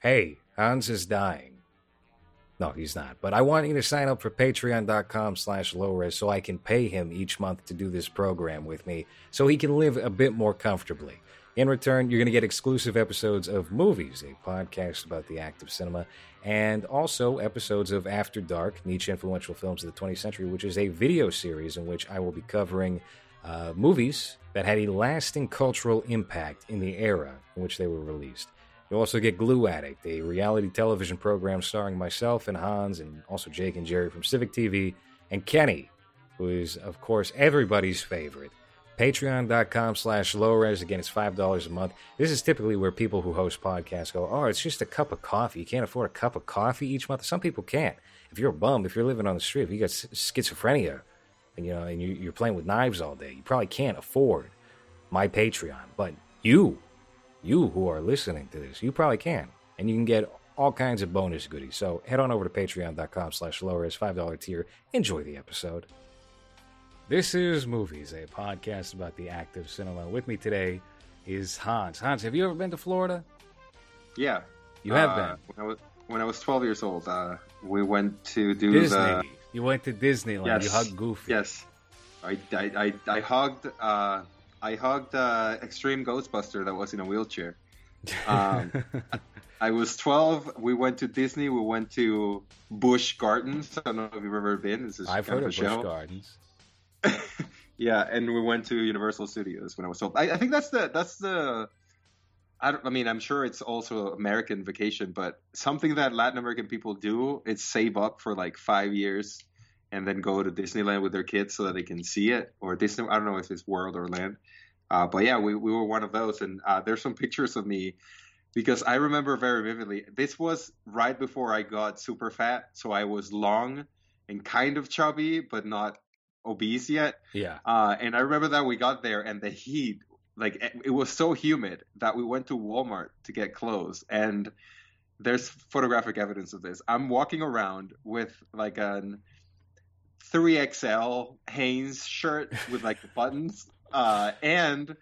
hey, Hans is dying. No, he's not. But I want you to sign up for patreon.com slash lowres so I can pay him each month to do this program with me so he can live a bit more comfortably. In return, you're going to get exclusive episodes of Movies, a podcast about the act of cinema, and also episodes of After Dark, Niche Influential Films of the 20th Century, which is a video series in which I will be covering uh, movies that had a lasting cultural impact in the era in which they were released. You'll also get Glue Addict, a reality television program starring myself and Hans, and also Jake and Jerry from Civic TV, and Kenny, who is, of course, everybody's favorite Patreon.com slash lowres. Again, it's $5 a month. This is typically where people who host podcasts go, oh, it's just a cup of coffee. You can't afford a cup of coffee each month. Some people can't. If you're a bum, if you're living on the street, if you got schizophrenia, and you know, and you, are playing with knives all day, you probably can't afford my Patreon. But you, you who are listening to this, you probably can, and you can get all kinds of bonus goodies. So head on over to patreon.com slash lowres, $5 tier. Enjoy the episode. This is Movies, a podcast about the act of cinema. With me today is Hans. Hans, have you ever been to Florida? Yeah. You have uh, been? When I, was, when I was 12 years old, uh, we went to do Disney. the... You went to Disneyland. Yes. You hugged Goofy. Yes. I, I, I, I hugged uh, I hugged uh, Extreme Ghostbuster that was in a wheelchair. Um, I was 12. We went to Disney. We went to Busch Gardens. I don't know if you've ever been. This is I've kind heard of of a Busch show. Gardens. yeah, and we went to Universal Studios when I was 12. I, I think that's the that's the. I, don't, I mean, I'm sure it's also American vacation, but something that Latin American people do is save up for like five years and then go to Disneyland with their kids so that they can see it. Or Disney, I don't know if it's World or Land. Uh, but yeah, we, we were one of those. And uh, there's some pictures of me because I remember very vividly. This was right before I got super fat. So I was long and kind of chubby, but not obese yet. Yeah. Uh, and I remember that we got there and the heat, like it was so humid that we went to Walmart to get clothes. And there's photographic evidence of this. I'm walking around with like an 3XL Hanes shirt with like buttons uh, and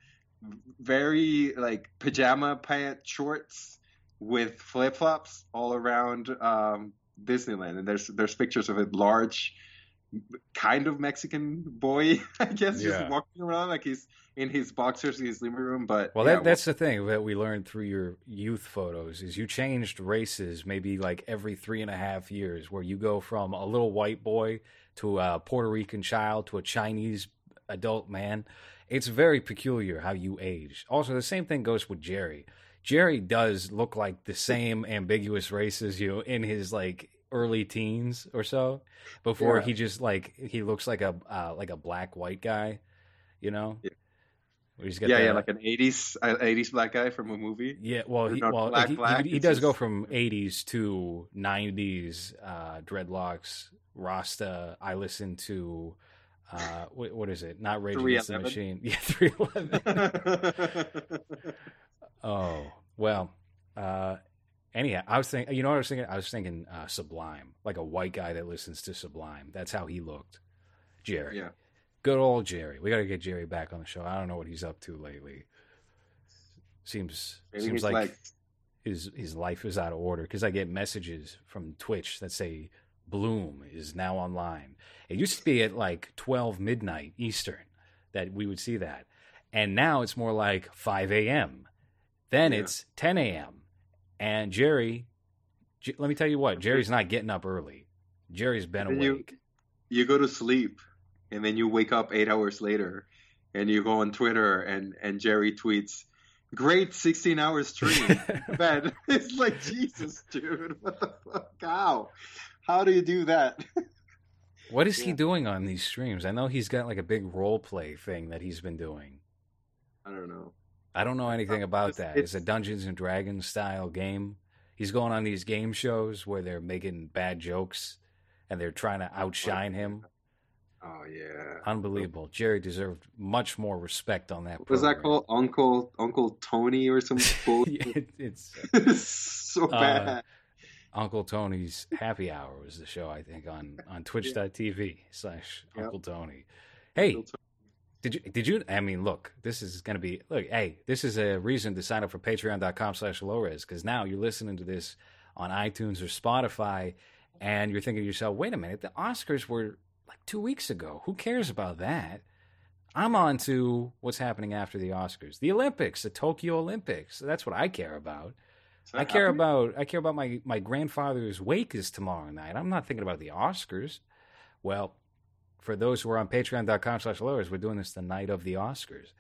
very like pajama pant shorts with flip flops all around um, Disneyland. And there's there's pictures of a large kind of Mexican boy, I guess, Yeah. just walking around like he's in his boxers in his living room. But Well, yeah, that, that's the thing that we learned through your youth photos is you changed races maybe like every three and a half years, where you go from a little white boy to a Puerto Rican child to a Chinese adult man. It's very peculiar how you age. Also, the same thing goes with Jerry. Jerry does look like the same ambiguous race as you in his like early teens or so, before Yeah. he just like he looks like a uh, like a black white guy, you know. Yeah. Where he's got yeah, yeah, like an '80s uh, '80s black guy from a movie. yeah, well, he, well, black, he, black, he, he does go from '80s to '90s uh, dreadlocks, Rasta. I listen to uh, what, what is it? Not Rage Against the Machine. Yeah, three eleven. oh well. Uh, anyhow, I was thinking. You know what I was thinking? I was thinking uh, Sublime, like a white guy that listens to Sublime. That's how he looked. Jerry. yeah, Good old Jerry. We got to get Jerry back on the show. I don't know what he's up to lately. Seems maybe seems like, like his his life is out of order because I get messages from Twitch that say Bloom is now online. It used to be at like twelve midnight Eastern that we would see that, and now it's more like five a.m. Then Yeah. it's ten a.m. And Jerry, J- let me tell you what, Jerry's not getting up early. Jerry's been Then you- awake. you go to sleep and then you wake up eight hours later and you go on Twitter and and Jerry tweets, "Great 16 hour stream." bed. It's like Jesus, dude. What the fuck? How? How do you do that? What is he doing on these streams? I know he's got like a big role play thing that he's been doing. I don't know. I don't know anything about It's- that. It's a Dungeons and Dragons style game. He's going on these game shows where they're making bad jokes and they're trying to outshine him. Oh yeah. Unbelievable. Jerry deserved much more respect on that. What was that called? Uncle Uncle Tony or some? Yeah, it- it's so Uh, bad. Uncle Tony's Happy Hour was the show I think on on Twitch.tv slash. Uncle Tony. Hey, Did you? Did you? I mean, look, this is going to be look. Hey, this is a reason to sign up for Patreon.com/slash Lowres because now you're listening to this on iTunes or Spotify, and you're thinking to yourself, "Wait a minute, the Oscars were like two weeks ago. Who cares about that?" I'm on to what's happening after the Oscars, the Olympics, the Tokyo Olympics. That's what I care about. I care happening? about I care about my my grandfather's wake is tomorrow night. I'm not thinking about the Oscars. Well, for those who are on patreon.com slash lowres, we're doing this the night of the Oscars.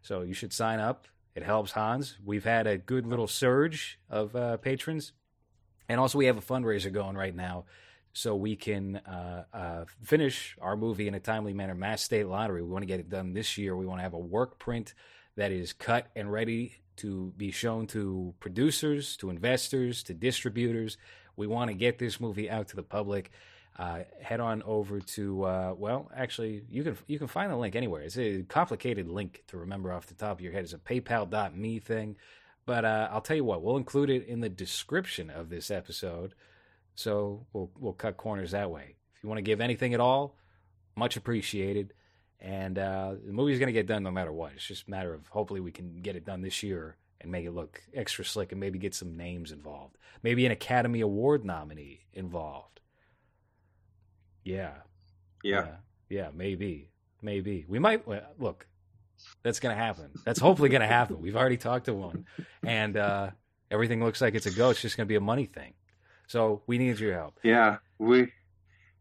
So you should sign up. It helps Hans. We've had a good little surge of uh, patrons. And also, we have a fundraiser going right now so we can uh, uh, finish our movie in a timely manner. Mass State Lottery. We want to get it done this year. We want to have a work print that is cut and ready to be shown to producers, to investors, to distributors. We want to get this movie out to the public. Uh, head on over to uh, well, actually, you can you can find the link anywhere. It's a complicated link to remember off the top of your head. It's a PayPal.me thing, but uh, I'll tell you what, we'll include it in the description of this episode, so we'll we'll cut corners that way. If you want to give anything at all, much appreciated. And uh, the movie's going to get done no matter what. It's just a matter of hopefully we can get it done this year and make it look extra slick and maybe get some names involved. Maybe an Academy Award nominee involved. Yeah. Yeah. Yeah, yeah maybe. Maybe. We might look. That's going to happen. That's hopefully going to happen. We've already talked to one and uh, everything looks like it's a go. It's just going to be a money thing. So we need your help. Yeah, we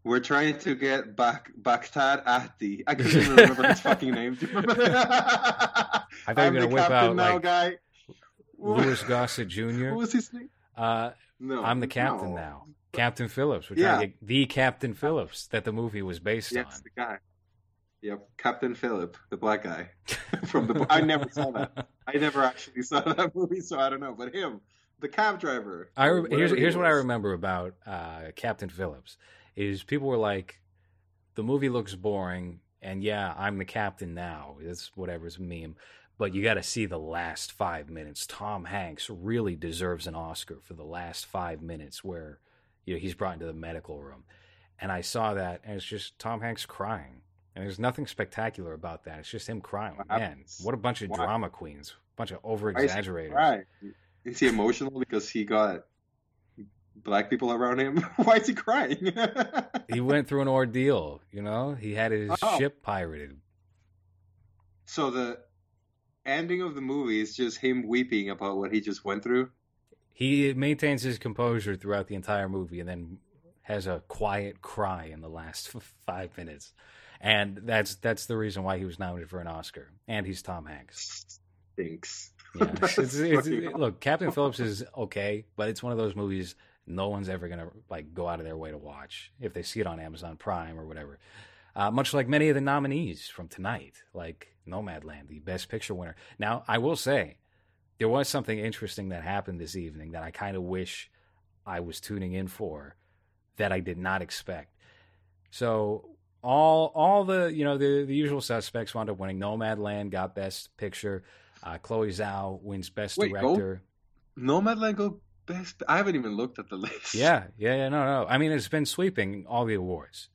we're trying to get back Baghdad Ati. I can't even remember his fucking name. Do you remember? I thought you were gonna whip out now, like guy. Louis Gossett Jr. What was his name? Uh, no, I'm the captain no. now. Captain Phillips. We're Yeah. trying to get the Captain Phillips that the movie was based on. Yes, the guy. Yep, Captain Philip, the black guy from the. I never saw that. I never actually saw that movie, so I don't know. But him, the cab driver. I re- here's he here's what I remember about uh, Captain Phillips is people were like, the movie looks boring, and yeah, I'm the captain now. It's whatever's a meme, but you got to see the last five minutes. Tom Hanks really deserves an Oscar for the last five minutes where you know he's brought into the medical room, and I saw that, and it's just Tom Hanks crying, and there's nothing spectacular about that. It's just him crying. Man, what a bunch of Why? drama queens, bunch of over Why is he exaggerators. Is he emotional because he got black people around him? Why is he crying? he went through an ordeal. You know, he had his Oh. ship pirated. so the ending of the movie is just him weeping about what he just went through. He maintains his composure throughout the entire movie, and then has a quiet cry in the last five minutes. And that's that's the reason why he was nominated for an Oscar. And he's Tom Hanks. Stinks. Yeah, That's it's, it's, look, Captain Phillips is okay, but it's one of those movies no one's ever gonna like go out of their way to watch if they see it on Amazon Prime or whatever. Uh, much like many of the nominees from tonight, like Nomadland, the Best Picture winner. Now, I will say, there was something interesting that happened this evening that I kind of wish I was tuning in for, that I did not expect. So all all the you know the the usual suspects wound up winning. Nomadland got Best Picture. Uh, Chloe Zhao wins Best Wait, go- Director. Nomadland go best. I haven't even looked at the list. Yeah, yeah, yeah. No, no. I mean, it's been sweeping all the awards.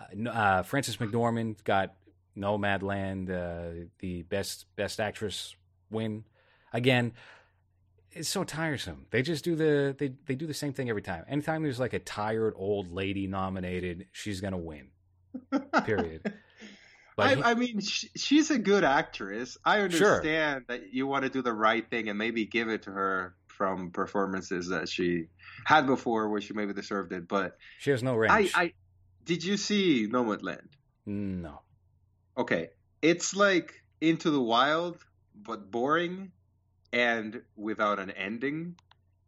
Uh, Uh, Frances McDormand got Nomadland, uh, the best best actress win. Again, it's so tiresome. They just do the they they do the same thing every time. Anytime there's like a tired old lady nominated, she's gonna win. Period. I, I mean, sh- she's a good actress. I Sure. understand that you want to do the right thing and maybe give it to her from performances that she had before, where she maybe deserved it. But she has no I, range. I did you see Nomadland? no. Okay, it's like Into the Wild, but boring and without an ending.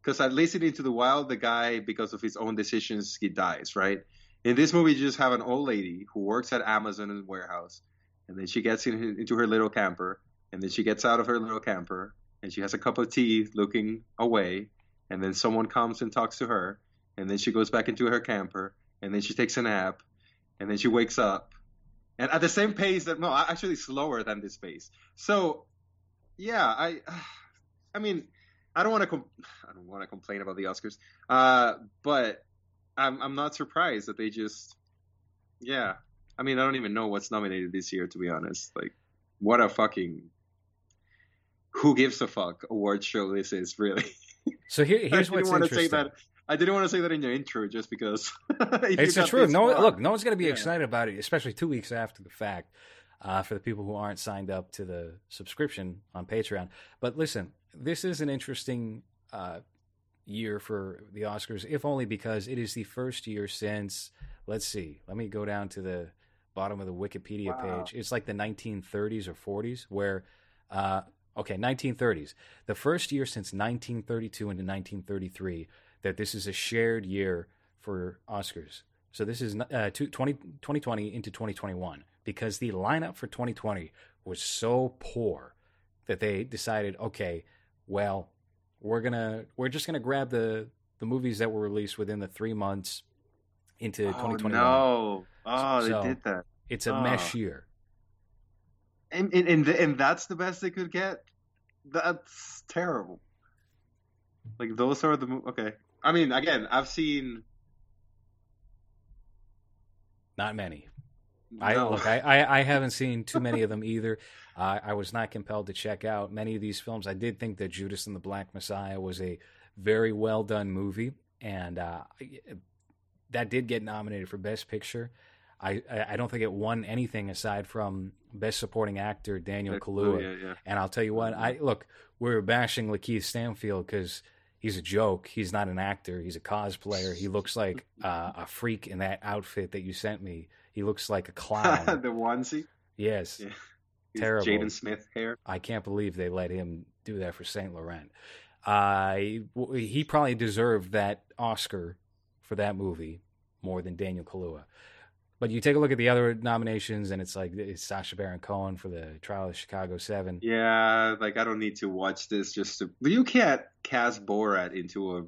Because at least in Into the Wild, the guy, because of his own decisions, he dies, right? In this movie, you just have an old lady who works at Amazon in warehouse, and then she gets in, into her little camper, and then she gets out of her little camper, and she has a cup of tea looking away, and then someone comes and talks to her, and then she goes back into her camper, and then she takes a nap, and then she wakes up, and at the same pace that no, actually slower than this pace. So, yeah, I, I mean, I don't want to, com- I don't want to complain about the Oscars, uh, but I'm I'm not surprised that they just, yeah. I mean, I don't even know what's nominated this year, to be honest. Like, what a fucking who gives a fuck award show this is really. So here, here's what's interesting. That, I didn't want to say that in your intro just because it's the truth. No, look, no one's going to be yeah. excited about it, especially two weeks after the fact. Uh, for the people who aren't signed up to the subscription on Patreon, but listen, this is an interesting uh, year for the Oscars, if only because it is the first year since. Let's see. Let me go down to the bottom of the Wikipedia wow. page. It's like the 1930s or 40s, where uh, okay, 1930s, the first year since 1932 into 1933 that this is a shared year for Oscars. So this is uh, 20, 2020 into 2021 because the lineup for 2020 was so poor that they decided, okay, well, we're gonna we're just gonna grab the the movies that were released within the three months into oh, 2021. No, oh, so they did that. It's a oh. mesh year, and and and, and that's the best they could get. That's terrible. Like those are the okay. I mean, again, I've seen not many. No. I look, I, I, I, haven't seen too many of them either. Uh, I was not compelled to check out many of these films. I did think that Judas and the Black Messiah was a very well done movie, and uh, that did get nominated for Best Picture. I, I don't think it won anything aside from Best Supporting Actor Daniel Kaluuya. Yeah, yeah. And I'll tell you what, I look, we're bashing Lakeith Stanfield because he's a joke. He's not an actor. He's a cosplayer. He looks like uh, a freak in that outfit that you sent me. He looks like a clown. the onesie. Yes. Yeah. Terrible. Jaden Smith hair. I can't believe they let him do that for Saint Laurent. Uh, he, he probably deserved that Oscar for that movie more than Daniel Kaluuya. But you take a look at the other nominations, and it's like it's Sacha Baron Cohen for the Trial of Chicago Seven. Yeah, like I don't need to watch this just to. You can't cast Borat into a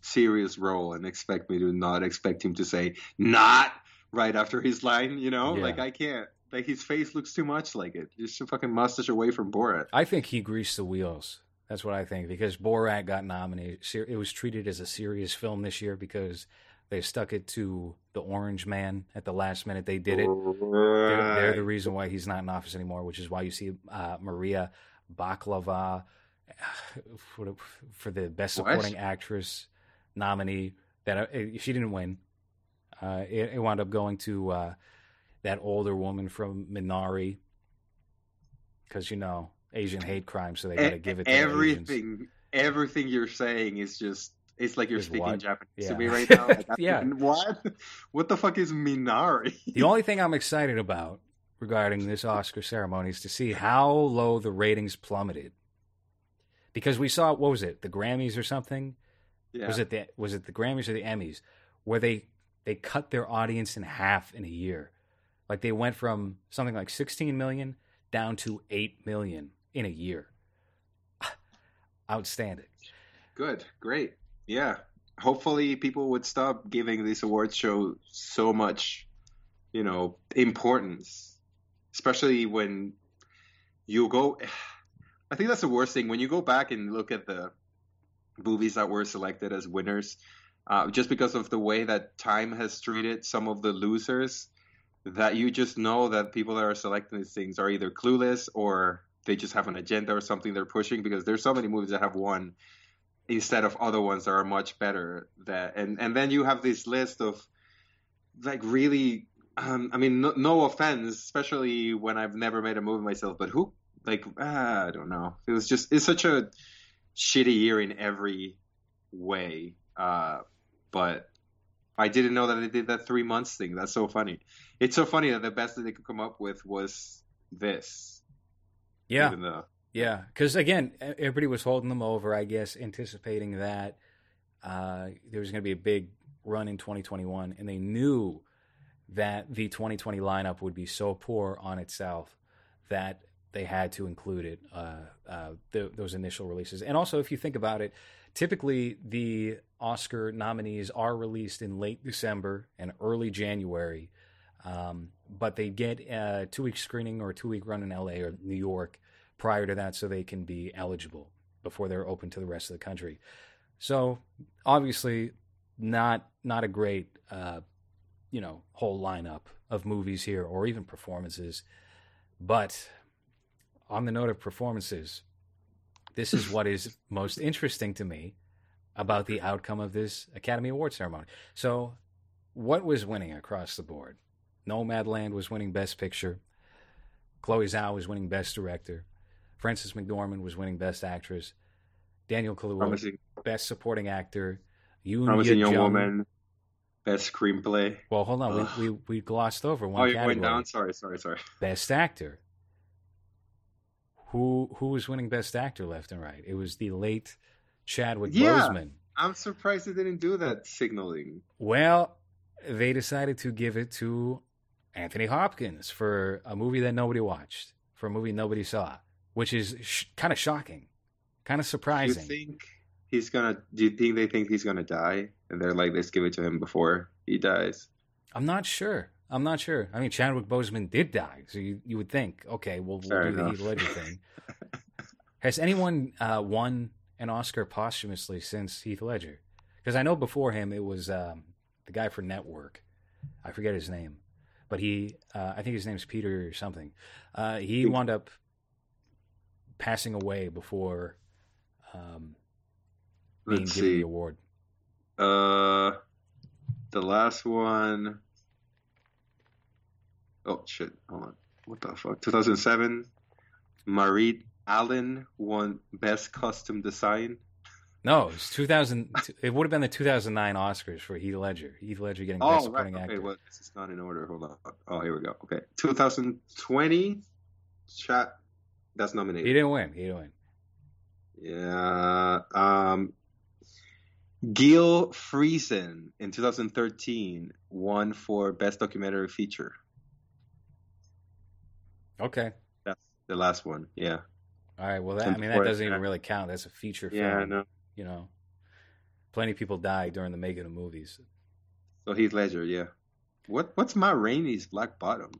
serious role and expect me to not expect him to say not right after his line. You know, yeah. like I can't. Like his face looks too much like it. Just a fucking mustache away from Borat. I think he greased the wheels. That's what I think because Borat got nominated. It was treated as a serious film this year because they stuck it to the Orange Man at the last minute. They did it. They're, they're, the reason why he's not in office anymore, which is why you see uh, Maria Baklava for, the best supporting what? actress nominee. That uh, she didn't win. Uh, it, it, wound up going to uh, that older woman from Minari because you know Asian hate crime, so they got to give it. to Everything, everything you're saying is just it's like you're is speaking what? Japanese yeah. to me right now. Like, yeah. What? What the fuck is Minari? the only thing I'm excited about regarding this Oscar ceremony is to see how low the ratings plummeted. Because we saw what was it, the Grammys or something? Yeah. Was it the was it the Grammys or the Emmys where they they cut their audience in half in a year? Like they went from something like 16 million down to 8 million in a year. Outstanding. Good, great yeah, hopefully people would stop giving this awards show so much, you know, importance, especially when you go. I think that's the worst thing when you go back and look at the movies that were selected as winners, uh, just because of the way that time has treated some of the losers. That you just know that people that are selecting these things are either clueless or they just have an agenda or something they're pushing because there's so many movies that have won instead of other ones that are much better that and and then you have this list of like really um, i mean no, no, offense especially when i've never made a movie myself but who like ah, i don't know it was just it's such a shitty year in every way uh, but i didn't know that they did that three months thing. That's so funny. It's so funny that the best that they could come up with was this. Yeah. Though, yeah, because again, everybody was holding them over, I guess, anticipating that uh, there was going to be a big run in 2021, and they knew that the 2020 lineup would be so poor on itself that they had to include it, uh, uh, the, those initial releases. And also, if you think about it, typically the Oscar nominees are released in late December and early January, um, but they get a two week screening or a two week run in LA or New York prior to that so they can be eligible before they're open to the rest of the country. So obviously, not not a great uh, you know whole lineup of movies here or even performances, but on the note of performances, this is what is most interesting to me about the outcome of this Academy Award ceremony. So, what was winning across the board? Nomadland was winning Best Picture. Chloe Zhao was winning Best Director. Frances McDormand was winning Best Actress. Daniel Kaluuya, Best Supporting Actor. Yoon Promising Young Woman, Best Screenplay. Well, hold on, we, we, we glossed over one. Oh, you went down. Sorry, sorry, sorry. Best Actor. Who who was winning Best Actor left and right? It was the late Chadwick yeah, Boseman. I'm surprised they didn't do that signaling. Well, they decided to give it to Anthony Hopkins for a movie that nobody watched, for a movie nobody saw, which is sh- kind of shocking, kind of surprising. Do you think he's gonna? Do you think they think he's gonna die, and they're like, let's give it to him before he dies? I'm not sure. I'm not sure. I mean, Chadwick Boseman did die, so you, you would think, okay, we'll, we'll do enough. the Heath Ledger thing. Has anyone uh, won an Oscar posthumously since Heath Ledger? Because I know before him it was um, the guy for Network. I forget his name, but he, uh, I think his name's Peter or something. Uh, he wound up passing away before um, being Let's given see. the award. Uh, the last one. Oh shit! Hold on. What the fuck? 2007. Marit Allen won Best Costume Design. No, it's 2000. it would have been the 2009 Oscars for Heath Ledger. Heath Ledger getting oh, Best Supporting right. okay, Actor. Well, this is not in order. Hold on. Oh, here we go. Okay, 2020. Chat. That's nominated. He didn't win. He didn't win. Yeah. Um. Gil Friesen in 2013 won for Best Documentary Feature. Okay. That's the last one. Yeah. All right. Well, that, I mean, that doesn't even really count. That's a feature film. Yeah, I know you know, plenty of people die during the making of movies. So Heath Ledger, yeah. What what's Ma Rainey's Black Bottom?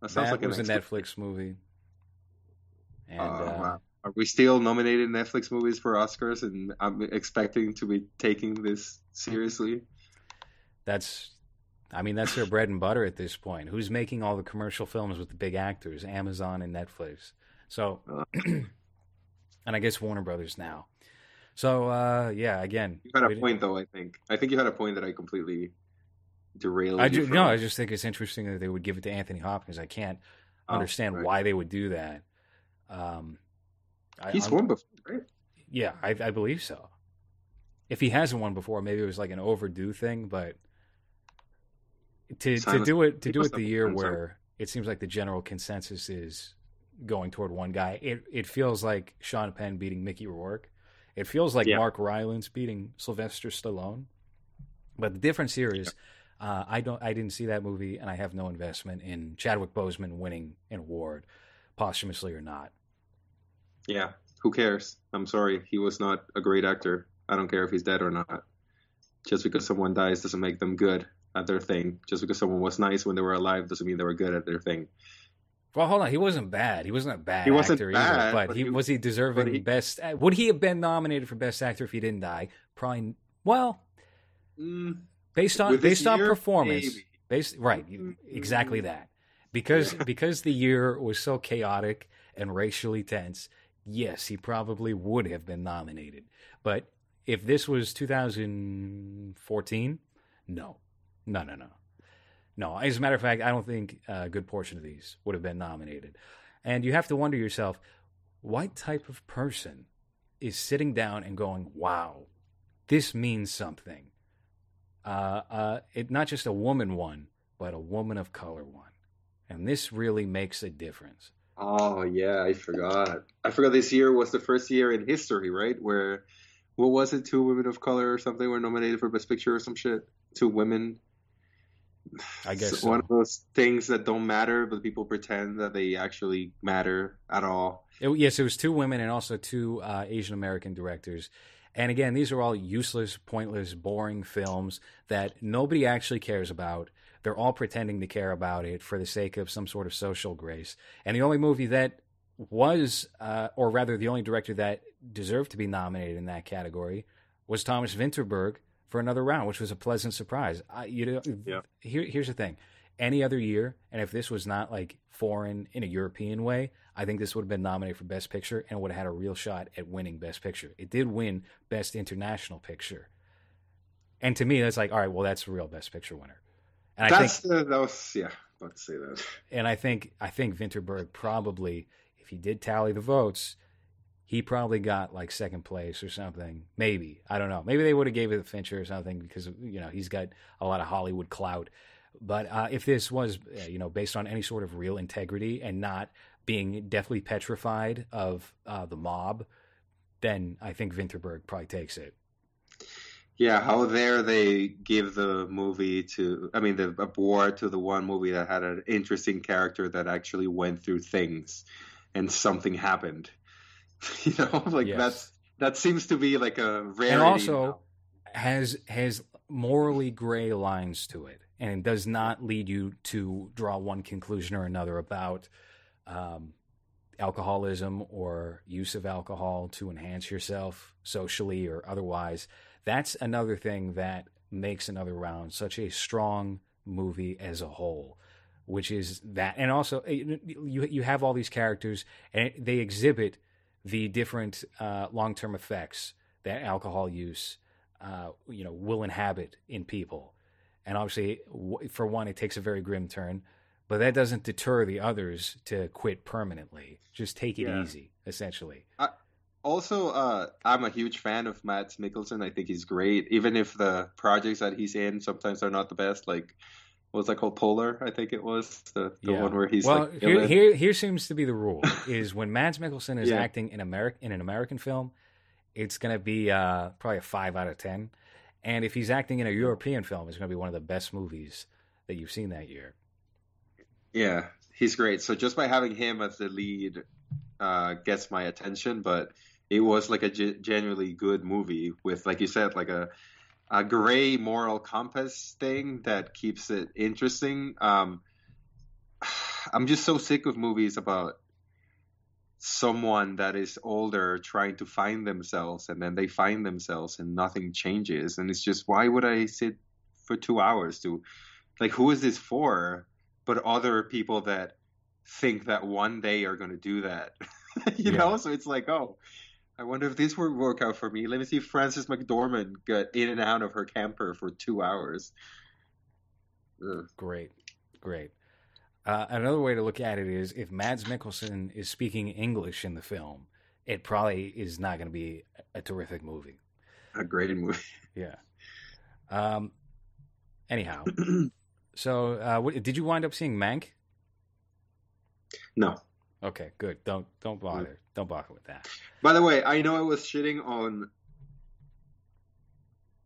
That sounds that like was a Netflix movie. And, uh, uh, Are we still nominated Netflix movies for Oscars? And I'm expecting to be taking this seriously. That's, I mean, that's their bread and butter at this point. Who's making all the commercial films with the big actors? Amazon and Netflix. So, uh. and I guess Warner Brothers now. So uh, yeah, again, you had a point though. I think I think you had a point that I completely derailed. I no, I just think it's interesting that they would give it to Anthony Hopkins. I can't oh, understand right. why they would do that. Um, He's I, won before, right? Yeah, I, I believe so. If he hasn't won before, maybe it was like an overdue thing. But to to do it to do it the year where it seems like the general consensus is going toward one guy, it it feels like Sean Penn beating Mickey Rourke it feels like yeah. Mark Rylance beating Sylvester Stallone. But the difference here is uh, I don't I didn't see that movie and I have no investment in Chadwick Boseman winning an award posthumously or not. Yeah, who cares? I'm sorry, he was not a great actor. I don't care if he's dead or not. Just because someone dies doesn't make them good at their thing. Just because someone was nice when they were alive doesn't mean they were good at their thing. Well, hold on. He wasn't bad. He wasn't a bad he wasn't actor bad, either. But, but he, he, was he deserving he, best? Would he have been nominated for best actor if he didn't die? Probably. Well, mm, based on based on year, performance, maybe. based right, mm-hmm. exactly that. Because yeah. because the year was so chaotic and racially tense. Yes, he probably would have been nominated. But if this was 2014, no, no, no, no. No, as a matter of fact, I don't think a good portion of these would have been nominated. And you have to wonder yourself, what type of person is sitting down and going, "Wow, this means something." Uh, uh, it not just a woman won, but a woman of color won, and this really makes a difference. Oh yeah, I forgot. I forgot this year was the first year in history, right? Where what was it? Two women of color or something were nominated for best picture or some shit. Two women I guess so. one of those things that don't matter, but people pretend that they actually matter at all. It, yes, it was two women and also two uh, Asian American directors. And again, these are all useless, pointless, boring films that nobody actually cares about. They're all pretending to care about it for the sake of some sort of social grace. And the only movie that was, uh, or rather, the only director that deserved to be nominated in that category was Thomas Vinterberg for another round, which was a pleasant surprise. I, you know, yeah. here, here's the thing: any other year, and if this was not like foreign in a European way, I think this would have been nominated for Best Picture and would have had a real shot at winning Best Picture. It did win Best International Picture, and to me, that's like, all right, well, that's a real Best Picture winner. And that's I think, the, that was yeah, to say that. And I think I think Vinterberg probably, if he did tally the votes, he probably got like second place or something. Maybe I don't know. Maybe they would have gave it to Fincher or something because you know he's got a lot of Hollywood clout. But uh, if this was, uh, you know, based on any sort of real integrity and not being deathly petrified of uh, the mob, then I think Vinterberg probably takes it. Yeah, how dare they give the movie to, I mean, the award to the one movie that had an interesting character that actually went through things and something happened. you know, like yes. that's, that seems to be like a rarity. And also has, has morally gray lines to it and does not lead you to draw one conclusion or another about um, alcoholism or use of alcohol to enhance yourself socially or otherwise. That's another thing that makes another round such a strong movie as a whole which is that and also eh, you you have all these characters and they exhibit the different uh, long-term effects that alcohol use uh, you know will inhabit in people and obviously, for one, it takes a very grim turn, but that doesn't deter the others to quit permanently. Just take it yeah. easy, essentially. I, also, uh, I'm a huge fan of Mads Mikkelsen. I think he's great, even if the projects that he's in sometimes are not the best. Like, what was that called? Polar, I think it was the, the yeah. one where he's well. Like, here, here, here seems to be the rule: is when Mads Mikkelsen is yeah. acting in American in an American film, it's going to be uh, probably a five out of ten. And if he's acting in a European film, it's going to be one of the best movies that you've seen that year. Yeah, he's great. So just by having him as the lead uh, gets my attention, but it was like a g- genuinely good movie with, like you said, like a a gray moral compass thing that keeps it interesting. Um, I'm just so sick of movies about someone that is older trying to find themselves and then they find themselves and nothing changes and it's just why would i sit for two hours to like who is this for but other people that think that one day are going to do that you yeah. know so it's like oh i wonder if this would work out for me let me see if frances mcdormand got in and out of her camper for two hours Ugh. great great uh, another way to look at it is if Mads Mikkelsen is speaking English in the film, it probably is not going to be a terrific movie. A great movie. Yeah. Um. Anyhow, so uh, what, did you wind up seeing Mank? No. Okay, good. Don't don't bother. Don't bother with that. By the way, I know I was shitting on.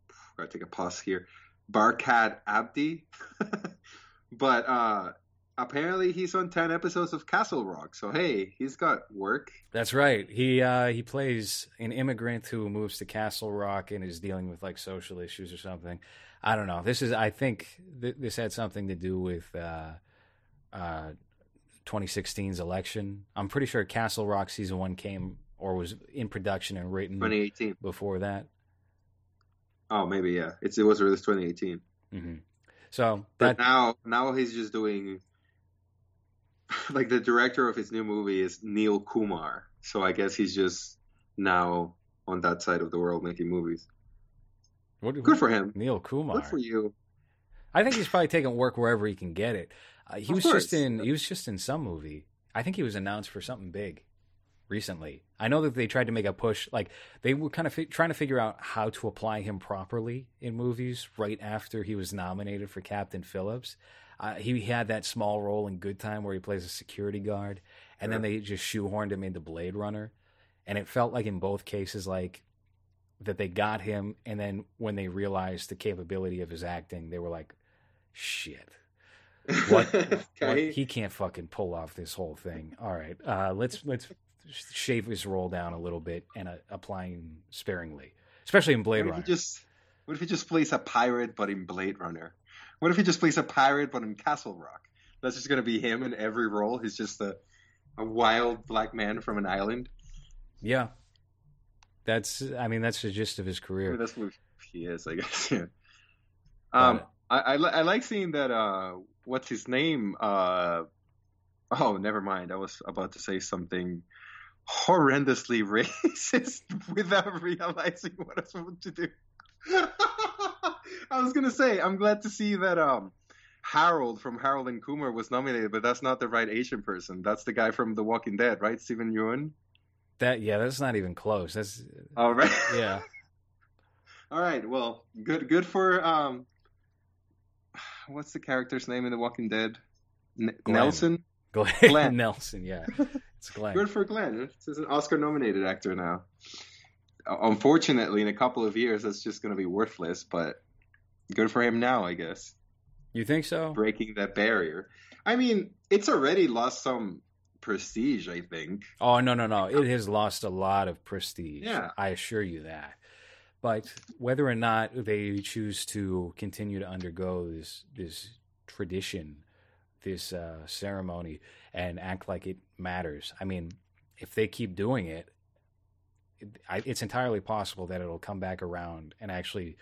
Gotta take a pause here. Barkhad Abdi, but uh, apparently he's on 10 episodes of Castle Rock. So hey, he's got work. That's right. He uh he plays an immigrant who moves to Castle Rock and is dealing with like social issues or something. I don't know. This is I think th- this had something to do with uh uh 2016's election. I'm pretty sure Castle Rock season 1 came or was in production and written 2018 before that. Oh, maybe yeah. It's it was released 2018. hmm So that, but now now he's just doing like the director of his new movie is Neil Kumar, so I guess he's just now on that side of the world making movies. What, Good for him, Neil Kumar. Good for you. I think he's probably taking work wherever he can get it. Uh, he of was course. just in he was just in some movie. I think he was announced for something big recently. I know that they tried to make a push, like they were kind of fi- trying to figure out how to apply him properly in movies right after he was nominated for Captain Phillips. Uh, he had that small role in Good Time where he plays a security guard, and then they just shoehorned him into Blade Runner, and it felt like in both cases like that they got him, and then when they realized the capability of his acting, they were like, "Shit." What, okay. what, he can't fucking pull off this whole thing. All right, uh, let's let's shave his role down a little bit and uh, apply him sparingly, especially in Blade what Runner. just what if he just plays a pirate but in Blade Runner? What if he just plays a pirate but in Castle Rock? That's just gonna be him in every role. He's just a a wild black man from an island. Yeah, that's. I mean, that's the gist of his career. I mean, that's what he is, I guess. Yeah. Um, I, I, I like seeing that uh, what's his name? Uh, oh, never mind. I was about to say something horrendously racist without realizing what I was about to do. I was gonna say I'm glad to see that um Harold from Harold and Kumar was nominated, but that's not the right Asian person. That's the guy from The Walking Dead, right? Steven Yeun. That yeah, that's not even close. That's all right. Yeah. all right. Well, good good for um what's the character's name in The Walking Dead? N- Nelson? Glenn. Glenn. Nelson, yeah. It's Glenn. Good for Glenn. He's an Oscar nominated actor now. Unfortunately, in a couple of years, that's just going to be worthless, but good for him now, I guess. You think so? Breaking that barrier. I mean, it's already lost some prestige, I think. Oh, no, no, no. It has lost a lot of prestige. Yeah. I assure you that. But whether or not they choose to continue to undergo this this tradition, this uh, ceremony, and act like it matters, I mean, if they keep doing it, it it's entirely possible that it'll come back around and actually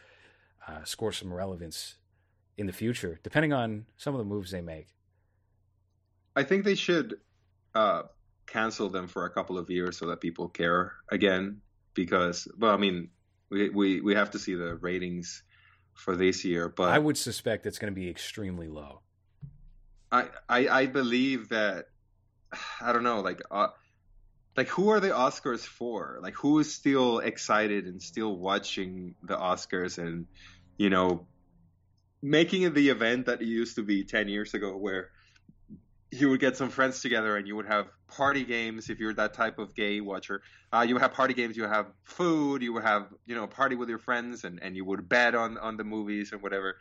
uh, score some relevance in the future, depending on some of the moves they make. I think they should uh, cancel them for a couple of years so that people care again. Because, well, I mean, we we we have to see the ratings for this year, but I would suspect it's going to be extremely low. I I, I believe that I don't know, like uh, like who are the Oscars for? Like who is still excited and still watching the Oscars and you know making it the event that it used to be 10 years ago where you would get some friends together and you would have party games if you're that type of gay watcher. Uh, you would have party games, you would have food, you would have you know party with your friends, and, and you would bet on on the movies and whatever.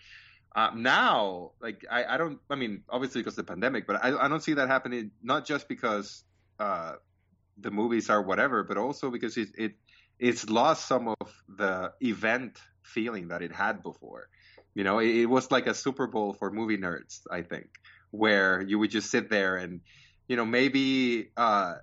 Uh, now, like I, I don't, I mean, obviously because of the pandemic, but I, I don't see that happening. Not just because uh, the movies are whatever, but also because it, it it's lost some of the event feeling that it had before. You know, it, it was like a Super Bowl for movie nerds, I think where you would just sit there and you know maybe uh,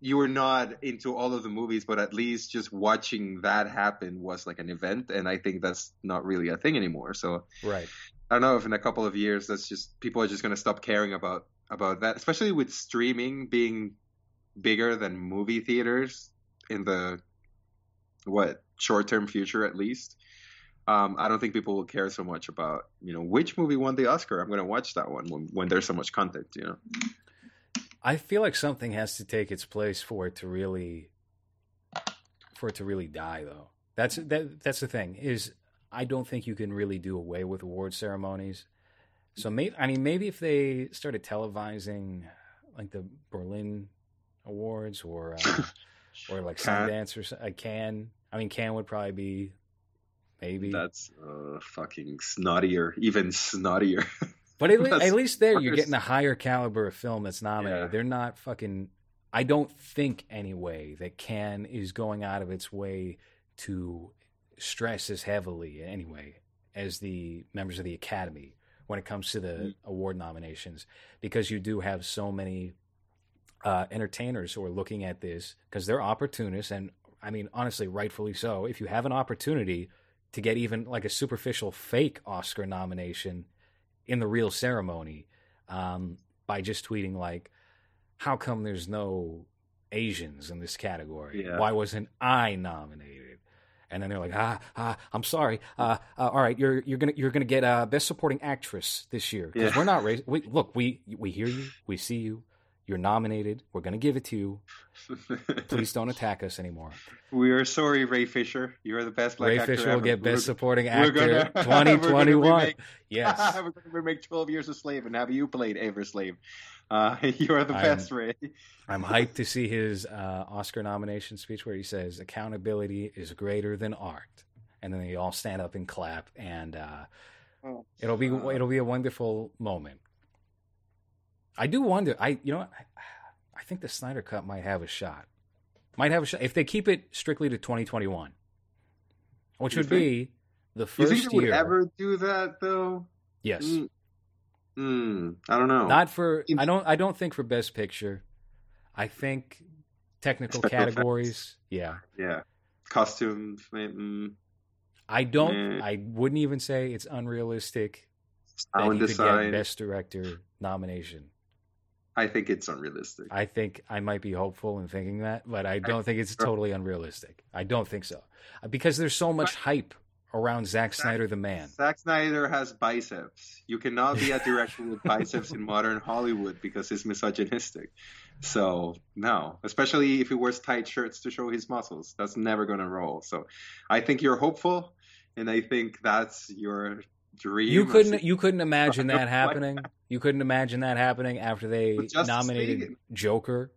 you were not into all of the movies, but at least just watching that happen was like an event, and I think that's not really a thing anymore. So right, I don't know if in a couple of years that's just people are just going to stop caring about about that, especially with streaming being bigger than movie theaters in the what short term future at least um, I don't think people will care so much about you know which movie won the Oscar. I'm going to watch that one when, when there's so much content. You know, I feel like something has to take its place for it to really for it to really die. Though that's that that's the thing is I don't think you can really do away with award ceremonies. So maybe I mean maybe if they started televising like the Berlin Awards or uh, or like Sundance or I can I mean Cannes would probably be maybe. That's uh, fucking snottier, even snottier. But at, le- at least there, you're getting a higher caliber of film that's nominated. Yeah. They're not fucking. I don't think anyway that Cannes is going out of its way to stress as heavily anyway as the members of the Academy when it comes to the mm. award nominations because you do have so many uh, entertainers who are looking at this because they're opportunists and I mean honestly rightfully so if you have an opportunity to get even like a superficial fake Oscar nomination in the real ceremony um, by just tweeting like, "How come there's no Asians in this category? Yeah. Why wasn't I nominated?" And then they're like, "Ah, ah I'm sorry. Uh, uh, all right, you're you're gonna you're gonna get uh, best supporting actress this year because yeah. we're not raised. We, look, we we hear you, we see you, you're nominated. We're going to give it to you. Please don't attack us anymore. We are sorry, Ray Fisher. You're the best black Ray actor Fisher ever. will get Best we're, Supporting Actor 2021. yes. we're going to remake 12 Years a Slave and have you played Ever Slave. Uh, you are the I'm, best, Ray. I'm hyped to see his uh, Oscar nomination speech where he says, accountability is greater than art. And then they all stand up and clap. And uh, oh, it'll be it'll be a wonderful moment I do wonder. I you know I, I think the Snyder Cut might have a shot. Might have a shot if they keep it strictly to 2021, which you would think, be the first you think year. Would ever do that though? Yes. Mm, mm, I don't know. Not for. I don't. I don't think for Best Picture. I think technical Special categories. Effects. Yeah. Yeah. Costumes. Mm, I don't. I wouldn't even say it's unrealistic that he could get Best Director nomination. I think it's unrealistic. I think I might be hopeful in thinking that, but I don't think it's totally unrealistic. I don't think so because there's so much hype around Zack Snyder, the man. Zack Snyder has biceps. You cannot be a director with biceps in modern Hollywood because it's misogynistic. So no, especially if he wears tight shirts to show his muscles, that's never going to roll. So I think you're hopeful, and I think that's your dream. You couldn't you couldn't imagine I that happening. You couldn't imagine that happening after they nominated League? Joker.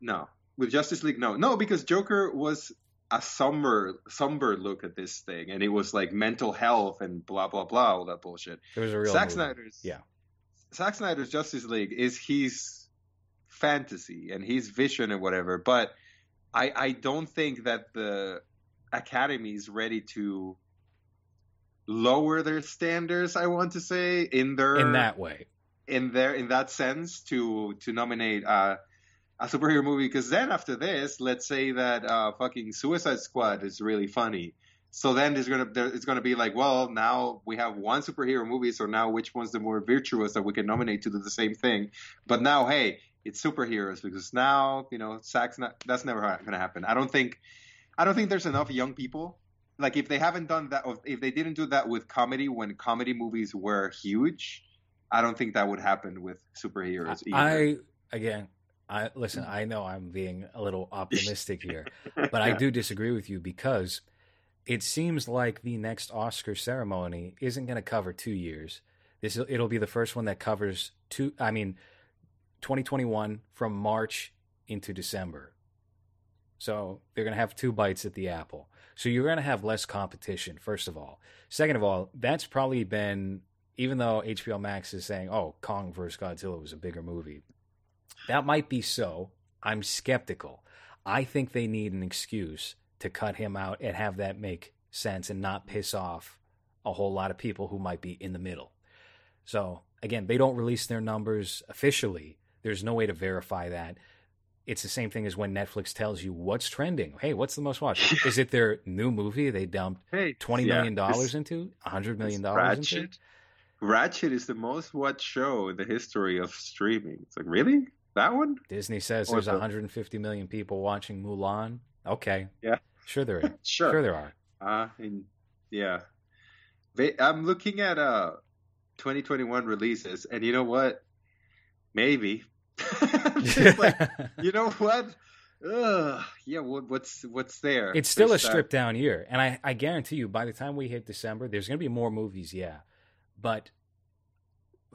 No, with Justice League, no, no, because Joker was a somber, somber look at this thing, and it was like mental health and blah blah blah, all that bullshit. It was a real Zack movie. Snyder's, Yeah. Zack Snyder's Justice League is his fantasy and his vision and whatever, but I I don't think that the Academy is ready to lower their standards. I want to say in their in that way. in their in that sense to to nominate uh, a superhero movie because then after this let's say that uh, fucking suicide squad is really funny so then there's gonna there, it's gonna be like well now we have one superhero movie so now which one's the more virtuous that we can nominate to do the same thing but now hey it's superheroes because now you know Zack's not that's never gonna happen i don't think i don't think there's enough young people like if they haven't done that if they didn't do that with comedy when comedy movies were huge I don't think that would happen with superheroes either. I again, I listen. I know I'm being a little optimistic here, but I do disagree with you because it seems like the next Oscar ceremony isn't going to cover two years. This it'll be the first one that covers two. I mean, 2021 from March into December. So they're going to have two bites at the apple. So you're going to have less competition. First of all, second of all, that's probably been even though HBO Max is saying, "Oh, Kong vs. Godzilla was a bigger movie," that might be so. I'm skeptical. I think they need an excuse to cut him out and have that make sense and not piss off a whole lot of people who might be in the middle. So again, they don't release their numbers officially. There's no way to verify that. It's the same thing as when Netflix tells you what's trending. Hey, what's the most watched? Is it their new movie they dumped hey, twenty yeah, million dollars into? A hundred million dollars into? Ratched. Ratched is the most watched show in the history of streaming. It's like really that one? Disney says Or there's the- 150 million people watching Mulan. Okay. Yeah. Sure there is. Sure. sure there are. Uh, and yeah, they, I'm looking at uh 2021 releases, and you know what? Maybe. Like, you know what? Ugh, yeah. What, what's what's there? it's still a There's that- stripped down year. And I, I guarantee you, by the time we hit December, there's going to be more movies, yeah. But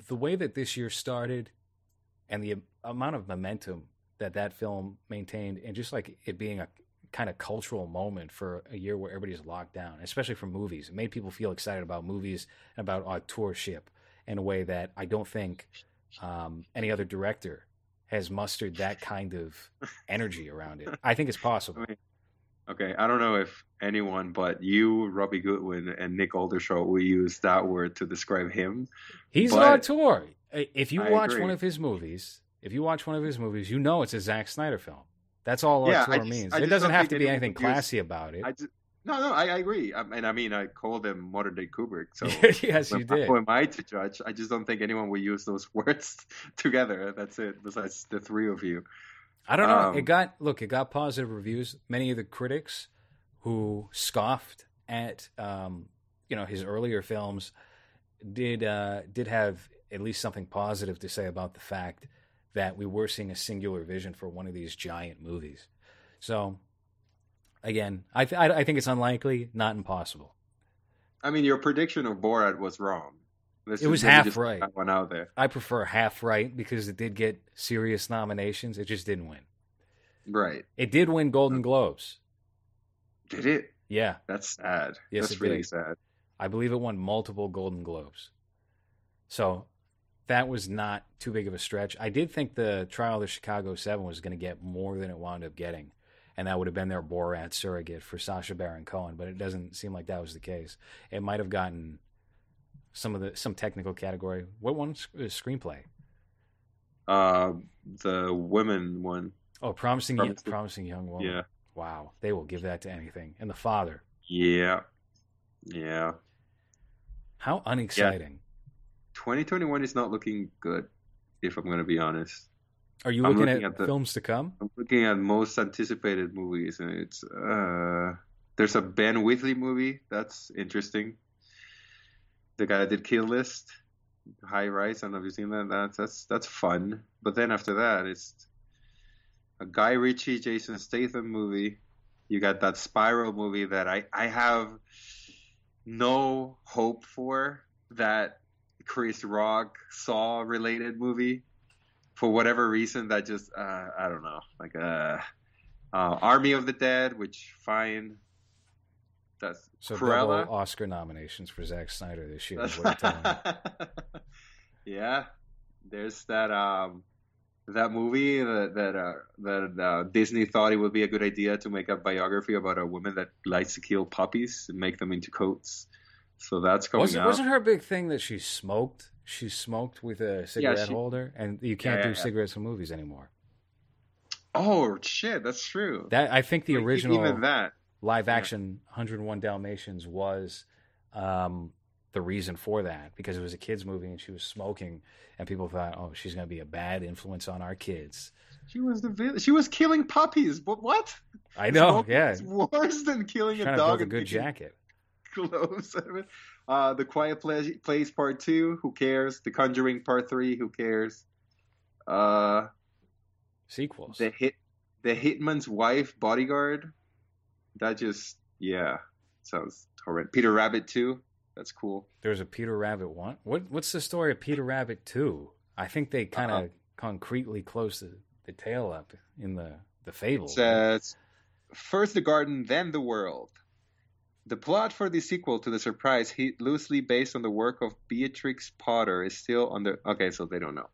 the way that this year started and the amount of momentum that that film maintained, and just like it being a kind of cultural moment for a year where everybody's locked down, especially for movies, it made people feel excited about movies and about auteurship in a way that I don't think um, any other director has mustered that kind of energy around it. I think it's possible. Okay, I don't know if anyone but you, Robbie Goodwin, and Nick Aldershaw will use that word to describe him. He's But- on tour. If you I watch agree. one of his movies, if you watch one of his movies, you know it's a Zack Snyder film. That's all Yeah, I just- means. I it doesn't have to be anything classy about it. I just, no, no, I, I agree. I, and I mean, I called him modern day Kubrick. So yes, you did. who am I to judge? I just don't think anyone will use those words together. That's it. Besides the three of you. I don't know. um, it got look. It got positive reviews. Many of the critics who scoffed at um, you know his earlier films did uh, did have at least something positive to say about the fact that we were seeing a singular vision for one of these giant movies. So again, I th- I, I think it's unlikely, not impossible. I mean, your prediction of Borat was wrong. Let's It was just- let me half right. That one out there. I prefer half right because it did get serious nominations. It just didn't win. Right. It did win Golden Globes. Did it? Yeah, That's sad. Yes, That's really did. sad. I believe it won multiple Golden Globes. So that was not too big of a stretch. I did think the Trial of the Chicago Seven was going to get more than it wound up getting, and that would have been their Borat surrogate for Sacha Baron Cohen. But it doesn't seem like that was the case. It might have gotten some of the some technical category. What one uh, screenplay? Uh, the women one. Oh, promising Promising- promising young woman. Yeah. Wow, they will give that to anything. And the father. Yeah. Yeah. How unexciting 2021 is not looking good, if I'm going to be honest. Are you looking, looking at, at the, films to come? I'm looking at most anticipated movies, and it's uh, there's a Ben Wheatley movie that's interesting. The guy that did Kill List, High Rise. I don't know if you've seen that. That's that's that's fun. But then after that, it's a Guy Ritchie, Jason Statham movie. You got that Spiral movie that I I have no hope for that Chris Rock Saw related movie for whatever reason that just uh, I don't know like uh, uh, Army of the Dead, which fine. That's so Cruella. double Oscar nominations for Zack Snyder this year. yeah, there's that um that movie that that uh, that uh, Disney thought it would be a good idea to make a biography about a woman that likes to kill puppies and make them into coats. So that's coming wasn't, out. Wasn't her big thing that she smoked? She smoked with a cigarette yeah, she, holder, and you can't yeah, do yeah, cigarettes in movies anymore. Oh shit, that's true. That I think the like, original even that live action 101 Dalmatians was um, the reason for that because it was a kids movie and she was smoking, and people thought, oh, she's going to be a bad influence on our kids. She was the she was killing puppies. But what? I know. Smoking yeah, it's worse than killing a dog. To a good jacket. Clothes. Uh, the Quiet Place Part Two, who cares? The Conjuring Part Three, who cares? Uh, Sequels. The hit, the Hitman's Wife, Bodyguard. That just yeah sounds horrendous. Peter Rabbit Two, that's cool. There's a Peter Rabbit one. What what's the story of Peter Rabbit Two? I think they kind of uh-huh. concretely close the, the tail up in the the fable. It says, first the garden, then the world. The plot for the sequel to The Surprise, loosely based on the work of Beatrix Potter, is still under. Okay, so they don't know,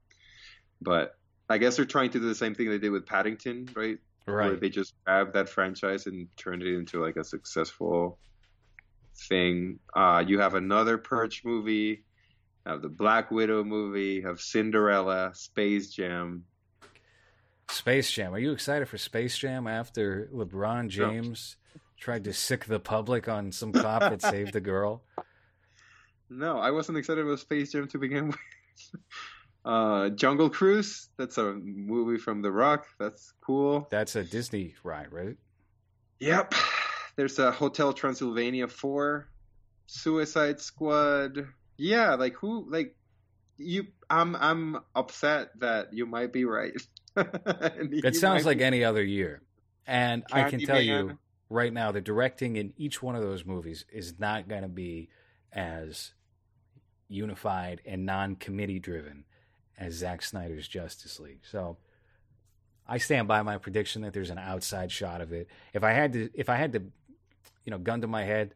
but I guess they're trying to do the same thing they did with Paddington, right? Right. Where they just grabbed that franchise and turned it into like a successful thing. Uh, you have another Purge movie, have the Black Widow movie, have Cinderella, Space Jam. Space Jam. Are you excited for Space Jam after LeBron James tried to sick the public on some cop that saved the girl. No, I wasn't excited about Space Jam to begin with. Uh, Jungle Cruise, that's a movie from The Rock. That's cool. That's a Disney ride, right? Yep. There's a Hotel Transylvania 4, Suicide Squad. Yeah, like who like you I'm I'm upset that you might be right. it sounds like be... any other year. And Candy I can tell Man. you right now, the directing in each one of those movies is not going to be as unified and non-committee driven as Zack Snyder's Justice League. So I stand by my prediction that there's an outside shot of it. If I had to, if I had to, you know, gun to my head,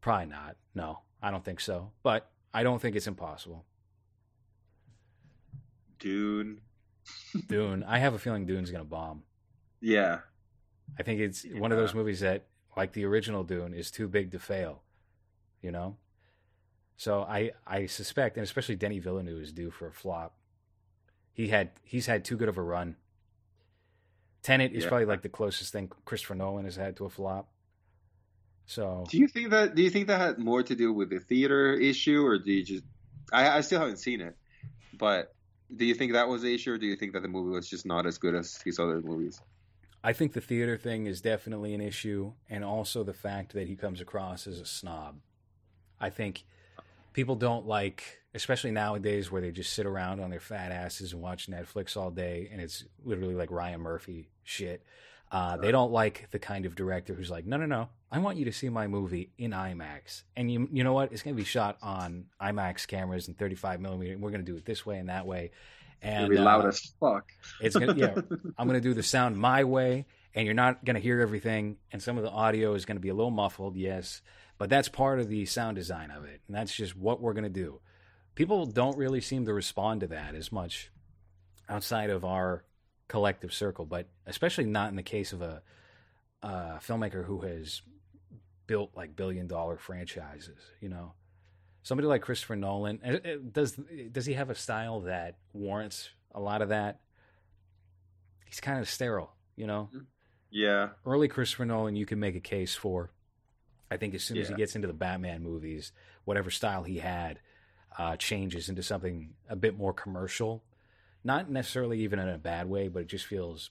probably not. No, I don't think so. But I don't think it's impossible. Dune. Dune. I have a feeling Dune's going to bomb. Yeah, I think it's yeah. one of those movies that, like the original Dune, is too big to fail. You know, so I I suspect, and especially Denis Villeneuve is due for a flop. He had he's had too good of a run. Tenet is yeah. probably like the closest thing Christopher Nolan has had to a flop. So, do you think that do you think that had more to do with the theater issue, or do you just? I, I still haven't seen it, but do you think that was the issue, or do you think that the movie was just not as good as his other movies? I think the theater thing is definitely an issue, and also the fact that he comes across as a snob. I think people don't like, especially nowadays where they just sit around on their fat asses and watch Netflix all day, and it's literally like Ryan Murphy shit. Uh, they don't like the kind of director who's like, no, no, no, I want you to see my movie in IMAX, and you, you know what? It's going to be shot on IMAX cameras and 35 millimeter, and we're going to do it this way and that way. And be loud uh, as fuck. It's gonna, yeah. I'm gonna do the sound my way, and you're not gonna hear everything. And some of the audio is gonna be a little muffled, yes, but that's part of the sound design of it, and that's just what we're gonna do. People don't really seem to respond to that as much outside of our collective circle, but especially not in the case of a, a filmmaker who has built like billion dollar franchises. You know, somebody like Christopher Nolan does does he have a style that warrants a lot of that? He's kind of sterile, you know. Yeah. Early Christopher Nolan, you can make a case for. I think as soon yeah. as he gets into the Batman movies, whatever style he had, uh, changes into something a bit more commercial. Not necessarily even in a bad way, but it just feels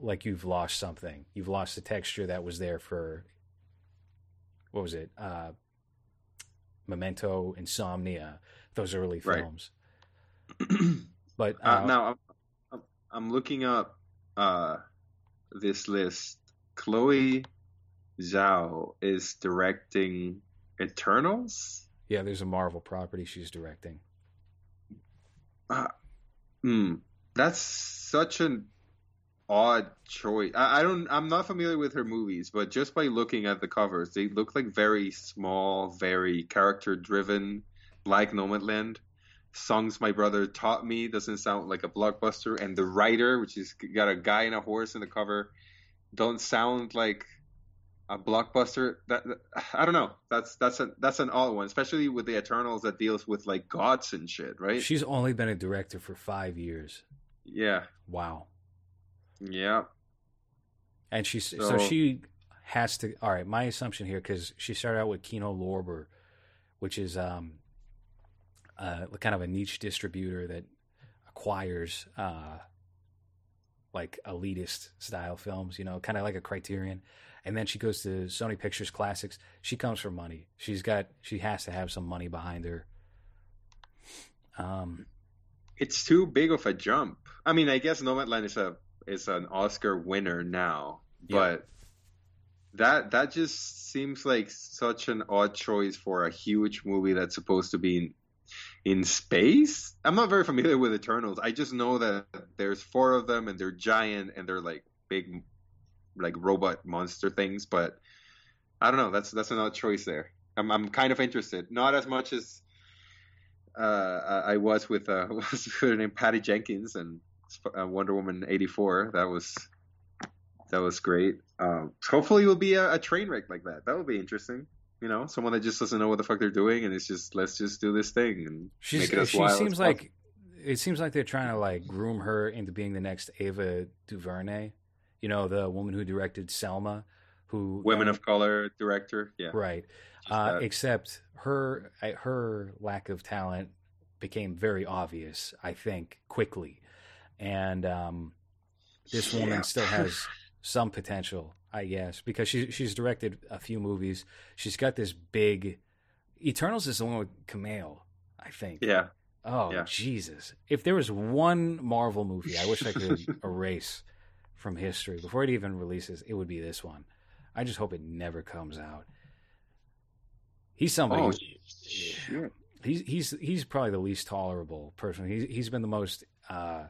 like you've lost something. You've lost the texture that was there for what was it? Uh, Memento, Insomnia, those early films. Right. but uh, uh, now I'm, I'm looking up uh, this list. Chloe Zhao is directing Eternals. Yeah, there's a Marvel property she's directing. Uh, hmm, that's such an odd choice. I, I, don't. I'm not familiar with her movies, but just by looking at the covers, they look like very small, very character driven, like Nomadland. Songs My Brother Taught Me doesn't sound like a blockbuster, and The Rider, which is got a guy and a horse in the cover, don't sound like a blockbuster. That, that I don't know. That's that's a that's an odd one, especially with the Eternals that deals with like gods and shit, right? She's only been a director for five years. Yeah. Wow. Yeah. And she's so, so she has to. All right, my assumption here because she started out with Kino Lorber, which is um, uh, kind of a niche distributor that acquires uh, like elitist style films, you know, kind of like a Criterion. And then she goes to Sony Pictures Classics. She comes for money. She's got. She has to have some money behind her. Um, it's too big of a jump. I mean, I guess Nomadland is a is an Oscar winner now, but that that just seems like such an odd choice for a huge movie that's supposed to be in, in space. I'm not very familiar with Eternals. I just know that there's four of them and they're giant and they're like big like robot monster things, but I don't know. That's that's an odd choice there. I'm I'm kind of interested, not as much as uh, I was with uh, was her name Patty Jenkins and Wonder Woman '84. That was that was great. Um, hopefully, it will be a, a, train wreck like that. That would be interesting. You know, someone that just doesn't know what the fuck they're doing, and it's just let's just do this thing and She's, make it as she wild. She seems like it seems like they're trying to like groom her into being the next Ava DuVernay. You know, the woman who directed Selma, who women um, of color director. Yeah, right. Uh, except her her lack of talent became very obvious. I think quickly and um, this yeah. woman still has some potential, I guess, because she she's directed a few movies. She's got this big. Eternals is the one with Kumail, I think. Yeah. Oh yeah. Jesus! If there was one Marvel movie, I wish I could erase from history before it even releases, it would be this one. I just hope it never comes out. He's somebody. Oh. He's he's he's probably the least tolerable person. He's he's been the most uh,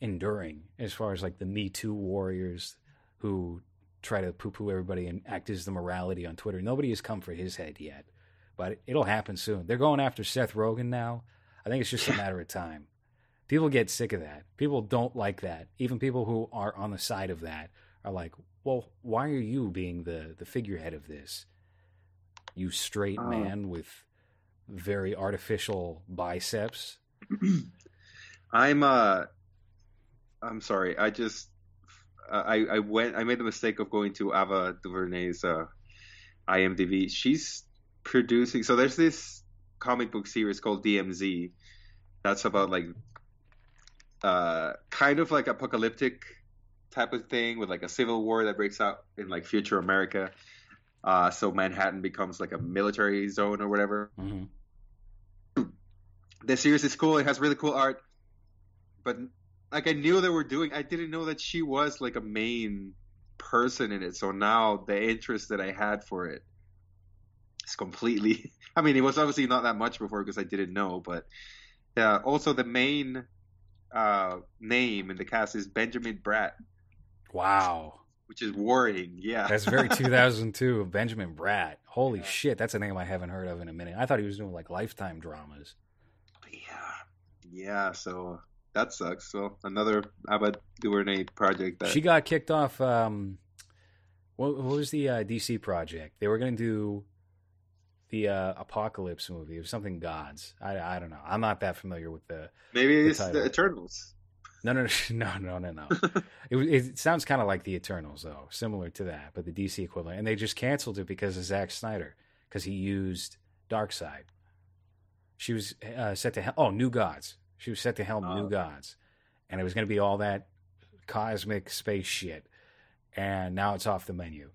enduring as far as like the Me Too warriors who try to poo poo everybody and act as the morality on Twitter. Nobody has come for his head yet, but it'll happen soon. They're going after Seth Rogen now. I think it's just a matter of time. People get sick of that. People don't like that. Even people who are on the side of that are like, well, why are you being the, the figurehead of this? You straight oh. man with very artificial biceps. I'm uh I'm sorry. I just I I went I made the mistake of going to Ava DuVernay's uh, IMDb. She's producing. So there's this comic book series called DMZ. That's about like uh kind of like apocalyptic type of thing with like a civil war that breaks out in like future America. Uh, so Manhattan becomes like a military zone or whatever. Mm-hmm. The series is cool. It has really cool art, but like I knew they were doing. I didn't know that she was like a main person in it. So now the interest that I had for it is completely. I mean, it was obviously not that much before because I didn't know, but uh, also the main uh, name in the cast is Benjamin Bratt. Wow. Which is worrying, yeah. That's very 2002 of Benjamin Bratt. Holy yeah. shit, that's a name I haven't heard of in a minute. I thought he was doing like lifetime dramas. Yeah, yeah. So that sucks. So another Ava DuVernay project that she got kicked off. Um, what, what was the uh, DC project? They were going to do the uh, apocalypse movie. It was something gods. I, I don't know. I'm not that familiar with the maybe the it's title. the Eternals. No, no, no, no, no, no. it, it sounds kind of like the Eternals, though, similar to that, but the DC equivalent. And they just canceled it because of Zack Snyder, because he used Darkseid. She was uh, set to oh New Gods. She was set to helm New Oh. Gods, and it was going to be all that cosmic space shit. And now it's off the menu.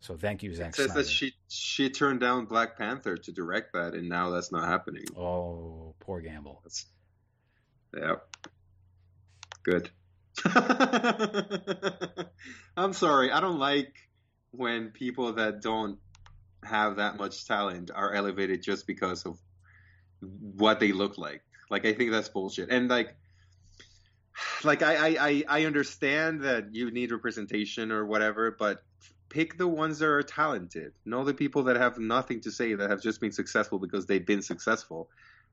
So thank you, Zack It says Snyder. that she she turned down Black Panther to direct that, and now that's not happening. Oh, poor gamble. That's, yeah. Good. I'm sorry. I don't like when people that don't have that much talent are elevated just because of what they look like. Like I think that's bullshit. And like like I, I, I, understand that you need representation or whatever, but pick the ones that are talented. Know the people that have nothing to say that have just been successful because they've been successful.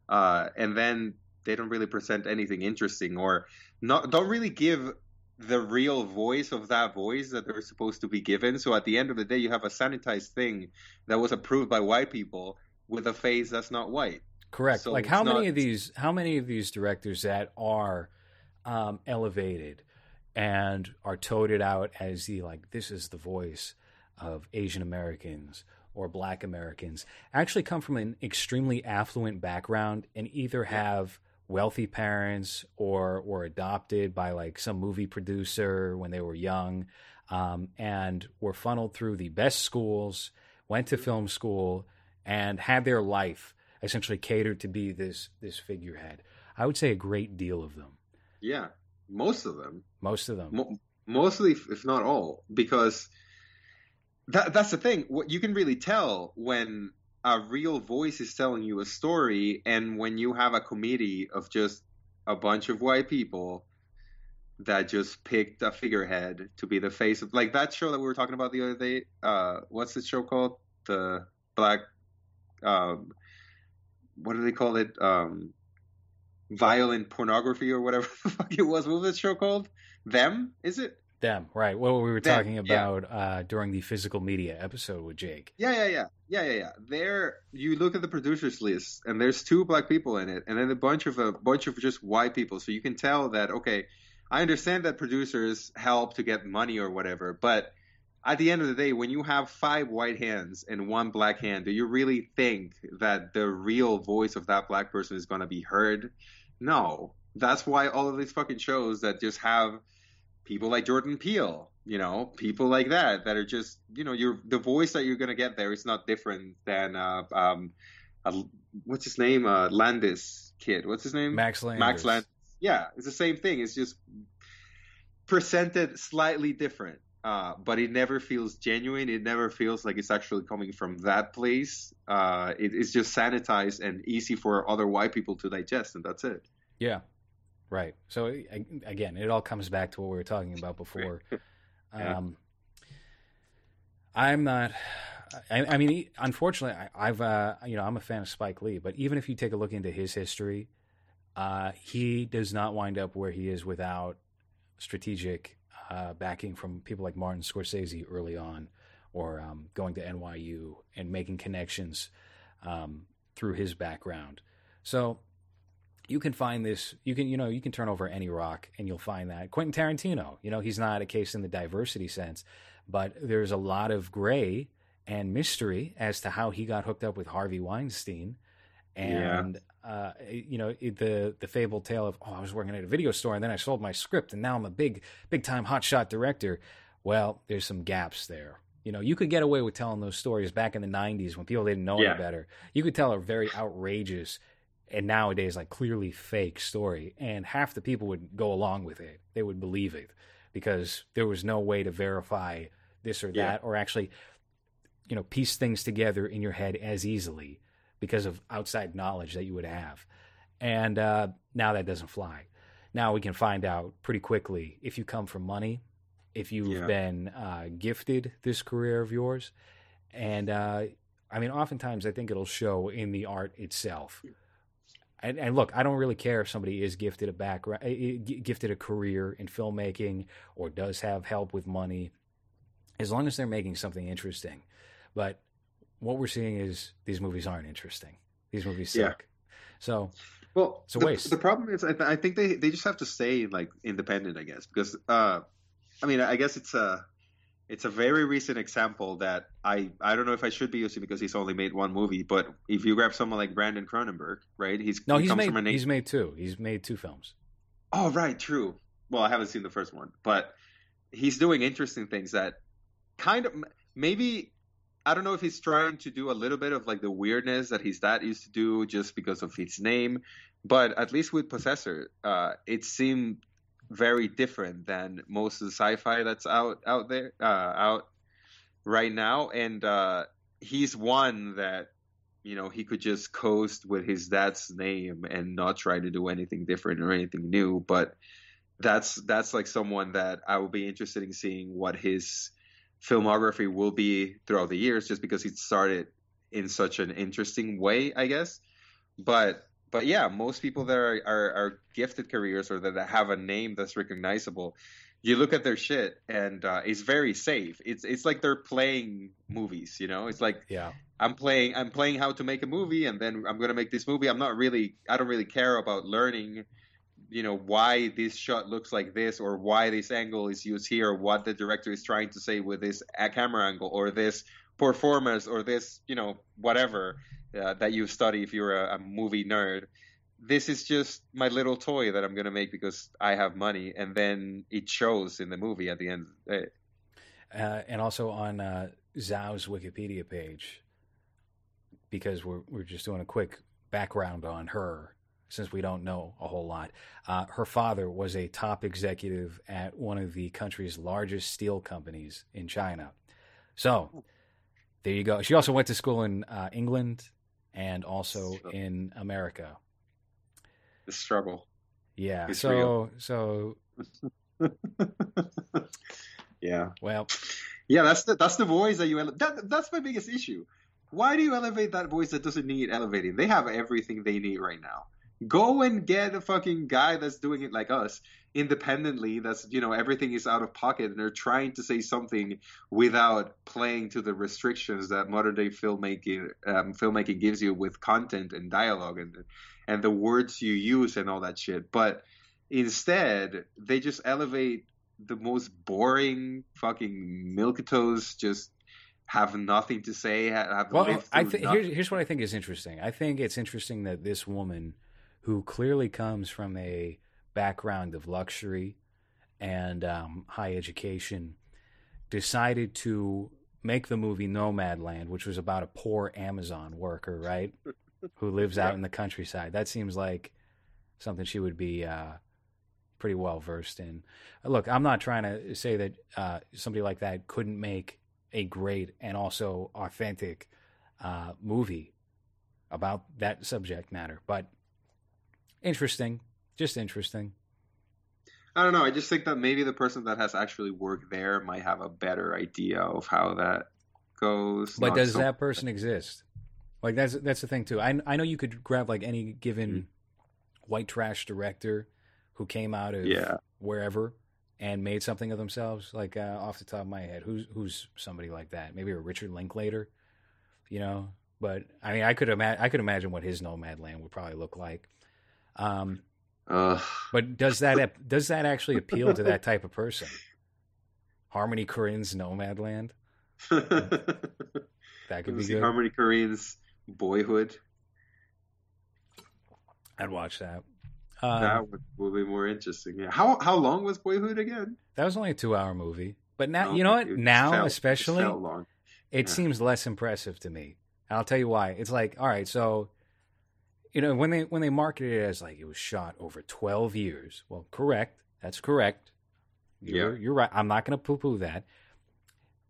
Uh, and then they don't really present anything interesting or not don't really give the real voice of that voice that they're supposed to be given. So at the end of the day you have a sanitized thing that was approved by white people with a face that's not white. Correct. So like how many not- of these how many of these directors that are um, elevated and are toted out as the like this is the voice of Asian Americans or Black Americans actually come from an extremely affluent background and either have wealthy parents or were adopted by like some movie producer when they were young um, and were funneled through the best schools, went to film school, and had their life essentially catered to be this this figurehead. I would say a great deal of them, Yeah. Most of them. most of them. Mo- mostly, if not all, because that that's the thing. What you can really tell when a real voice is telling you a story, and when you have a committee of just a bunch of white people that just picked a figurehead to be the face of, like that show that we were talking about the other day. Uh, what's the show called? The Black. Um, what do they call it? Um, violent pornography or whatever the fuck it was. What was that show called? Them? Is it? Them, right? What we were Them, talking yeah. about uh, during the physical media episode with Jake. Yeah, yeah, yeah, yeah, yeah, yeah. There, you look at the producers list, and there's two black people in it, and then a bunch of a bunch of just white people. So you can tell that okay, I understand that producers help to get money or whatever, but at the end of the day, when you have five white hands and one black hand, do you really think that the real voice of that black person is going to be heard? No. That's why all of these fucking shows that just have people like Jordan Peele, you know, people like that that are just, you know, you're the voice that you're gonna get there is not different than uh, um, uh, what's his name, uh, Landis kid. What's his name? Max Landis. Max Landis. Yeah, it's the same thing. It's just presented slightly different. Uh, but it never feels genuine. It never feels like it's actually coming from that place. Uh, it, it's just sanitized and easy for other white people to digest, and that's it. Yeah, right. So again, it all comes back to what we were talking about before. Yeah. Um, I'm not. I, I mean, unfortunately, I, I've uh, you know I'm a fan of Spike Lee, but even if you take a look into his history, uh, he does not wind up where he is without strategic uh, backing from people like Martin Scorsese early on, or um, going to NYU and making connections um, through his background. So you can find this. You can you know you can turn over any rock and you'll find that Quentin Tarantino. You know he's not a case in the diversity sense, but there's a lot of gray and mystery as to how he got hooked up with Harvey Weinstein, and uh, you know the the fabled tale of oh I was working at a video store and then I sold my script and now I'm a big big time hotshot director. Well, there's some gaps there. You know, you could get away with telling those stories back in the '90s when people didn't know Yeah. any better. You could tell a very outrageous and nowadays like clearly fake story and half the people would go along with it they would believe it because there was no way to verify this or that Yeah. or actually you know piece things together in your head as easily because of outside knowledge that you would have and uh, now that doesn't fly now we can find out pretty quickly if you come from money if you've Yeah. been uh, gifted this career of yours and uh, i mean oftentimes i think it'll show in the art itself and, and look, I don't really care if somebody is gifted a background, gifted a career in filmmaking, or does have help with money, as long as they're making something interesting. But what we're seeing is these movies aren't interesting. These movies Yeah. suck. So Well, It's a the, waste. the problem is, I, th- I think they, they just have to stay like independent, I guess, because uh, I mean, I guess it's uh, it's a very recent example that I I don't know if I should be using because he's only made one movie, but if you grab someone like Brandon Cronenberg, right? He's no, he he's made from a he's made two. He's made two films. Oh, right, true. Well, I haven't seen the first one, but he's doing interesting things that kind of maybe I don't know if he's trying to do a little bit of like the weirdness that his dad used to do just because of his name, but at least with Possessor, uh, it seemed very different than most of the sci-fi that's out out there uh, out right now, and uh, he's one that you know he could just coast with his dad's name and not try to do anything different or anything new, but that's that's like someone that I would be interested in seeing what his filmography will be throughout the years, just because he started in such an interesting way, I guess. But but yeah, most people that are, are, are gifted careers or that have a name that's recognizable, you look at their shit and uh, it's very safe. It's it's like they're playing movies, you know. It's like Yeah. I'm playing I'm playing how to make a movie, and then I'm gonna make this movie. I'm not really I don't really care about learning, you know, why this shot looks like this, or why this angle is used here, or what the director is trying to say with this uh, camera angle, or this performance, or this you know whatever uh, that you study if you're a, a movie nerd. This is just my little toy that I'm gonna make because I have money, and then it shows in the movie at the end. the. Uh, and also on uh, Zhao's Wikipedia page, because we're we're just doing a quick background on her since we don't know a whole lot. Uh, her father was a top executive at one of the country's largest steel companies in China. So there you go. She also went to school in uh, England and also in America. The struggle. Yeah. It's so real. so yeah. well, Yeah, that's the that's the voice that you ele- that that's my biggest issue. Why do you elevate that voice that doesn't need elevating? They have everything they need right now. Go and get a fucking guy that's doing it like us, independently. That's you know everything is out of pocket, and they're trying to say something without playing to the restrictions that modern day filmmaking um, filmmaking gives you with content and dialogue and and the words you use and all that shit. But instead, they just elevate the most boring fucking milquetoast just have nothing to say have Well, I nothing. here's, here's what I think is interesting. I think it's interesting that this woman, who clearly comes from a background of luxury and um, high education, decided to make the movie Nomadland, which was about a poor Amazon worker, right, who lives out in the countryside. That seems like something she would be uh, pretty well versed in. Look, I'm not trying to say that uh, somebody like that couldn't make a great and also authentic uh, movie about that subject matter, but interesting, just interesting. I don't know. I just think that maybe the person that has actually worked there might have a better idea of how that goes. But Not does so- that person exist? Like that's that's the thing too. I I know you could grab like any given Mm. white trash director who came out of Yeah. wherever and made something of themselves. Like uh, off the top of my head, who's who's somebody like that? Maybe a Richard Linklater, you know. But I mean, I could imagine I could imagine what his Nomad Land would probably look like. Um, Ugh. but does that does that actually appeal to that type of person? Harmony Korine's Nomadland that could be good. Harmony Korine's Boyhood. I'd watch that. Um, that would, would be more interesting. Yeah. How how long was Boyhood again? that was only a two hour movie, but now Oh, you know what? Now felt- especially, it Yeah. seems less impressive to me. And I'll tell you why. It's like, all right, so you know when they when they marketed it as like it was shot over twelve years. Well, correct. That's correct. You're, Yeah. you're right. I'm not going to poo poo that.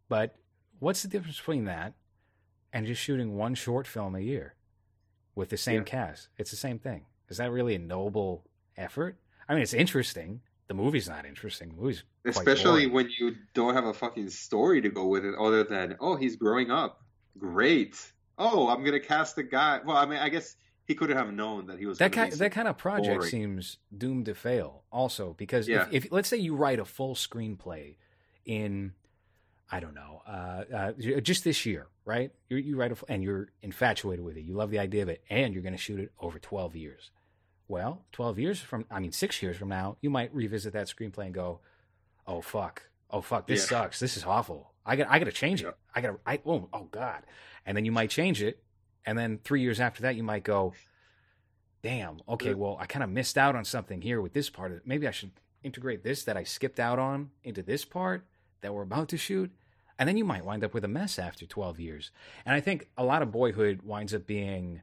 But what's the difference between that and just shooting one short film a year with the same Yeah. cast? It's the same thing. Is that really a noble effort? I mean, it's interesting. The movie's not interesting. The movie's Especially boring. when you don't have a fucking story to go with it other than, oh, he's growing up. Great. Oh, I'm going to cast a guy. Well, I mean, I guess he couldn't have known that he was that kind that kind of project boring. seems doomed to fail. Also, because Yeah. if, if let's say you write a full screenplay in, I don't know, uh, uh, just this year, right? You, you write a and you're infatuated with it. You love the idea of it, and you're going to shoot it over twelve years. Well, twelve years from, I mean, six years from now, you might revisit that screenplay and go, "Oh fuck, Oh fuck, this Yeah. sucks. This is awful. I got I got to change it. I got to I oh oh god. And then you might change it and then 3 years after that you might go damn, okay, well, I kind of missed out on something here with this part of it. Maybe I should integrate this that I skipped out on into this part that we're about to shoot. And then you might wind up with a mess after 12 years. And I think a lot of boyhood winds up being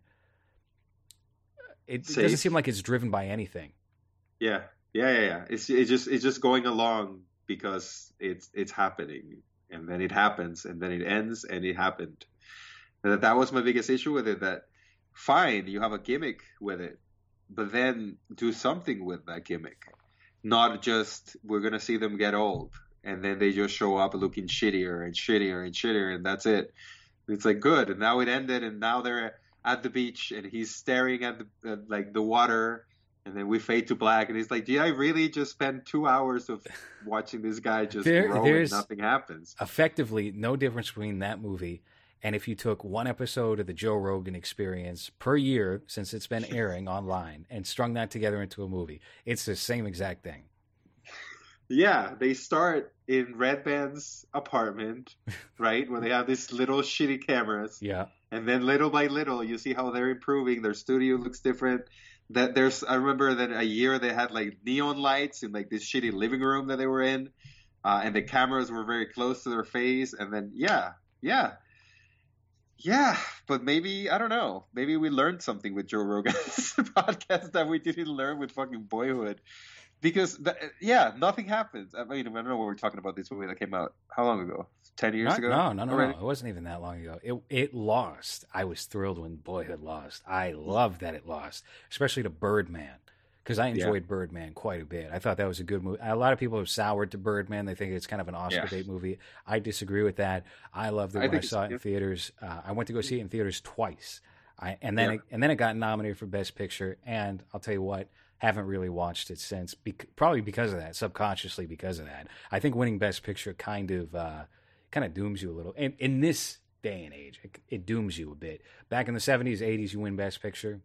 it, it doesn't seem like it's driven by anything. Yeah, yeah, yeah, yeah. It's it's just it's just going along because it's it's happening, and then it happens, and then it ends, and it happened. That that was my biggest issue with it. That fine, you have a gimmick with it, but then do something with that gimmick, not just we're gonna see them get old, and then they just show up looking shittier and shittier and shittier, and that's it. It's like good, and now it ended, and now they're at the beach, and he's staring at the at, like the water and then we fade to black, and he's like, "Did I really just spend two hours of watching this guy just There- grow and nothing happens?" effectively no difference between that movie and if you took one episode of the Joe Rogan experience per year since it's been airing online and strung that together into a movie. It's the same exact thing. Yeah, they start in Redban's apartment, right, where they have these little shitty cameras, Yeah. and then little by little, you see how they're improving. Their studio looks different. That there's, I remember that a year they had like neon lights in like this shitty living room that they were in, uh, and the cameras were very close to their face. And then, yeah, yeah, yeah. But maybe I don't know. Maybe we learned something with Joe Rogan's podcast that we didn't learn with fucking Boyhood. Because yeah, nothing happens. I mean, I don't know what we're talking about. This movie that came out how long ago? Ten years Not- ago? no, no, no, already? no. It wasn't even that long ago. It it lost. I was thrilled when Boyhood lost. I loved that it lost, especially to Birdman, because I Yeah. enjoyed Birdman quite a bit. I thought that was a good movie. A lot of people have soured to Birdman. They think it's kind of an Oscar Yeah. bait movie. I disagree with that. I loved it I when I saw it in theaters. Uh, I went to go see it in theaters twice. I, and then Yeah. it, and then it got nominated for Best Picture. And I'll tell you what, haven't really watched it since. Bec- probably because of that, subconsciously because of that. I think winning Best Picture kind of uh, kind of dooms you a little. And in this day and age, it, it dooms you a bit. Back in the seventies, eighties, you win Best Picture.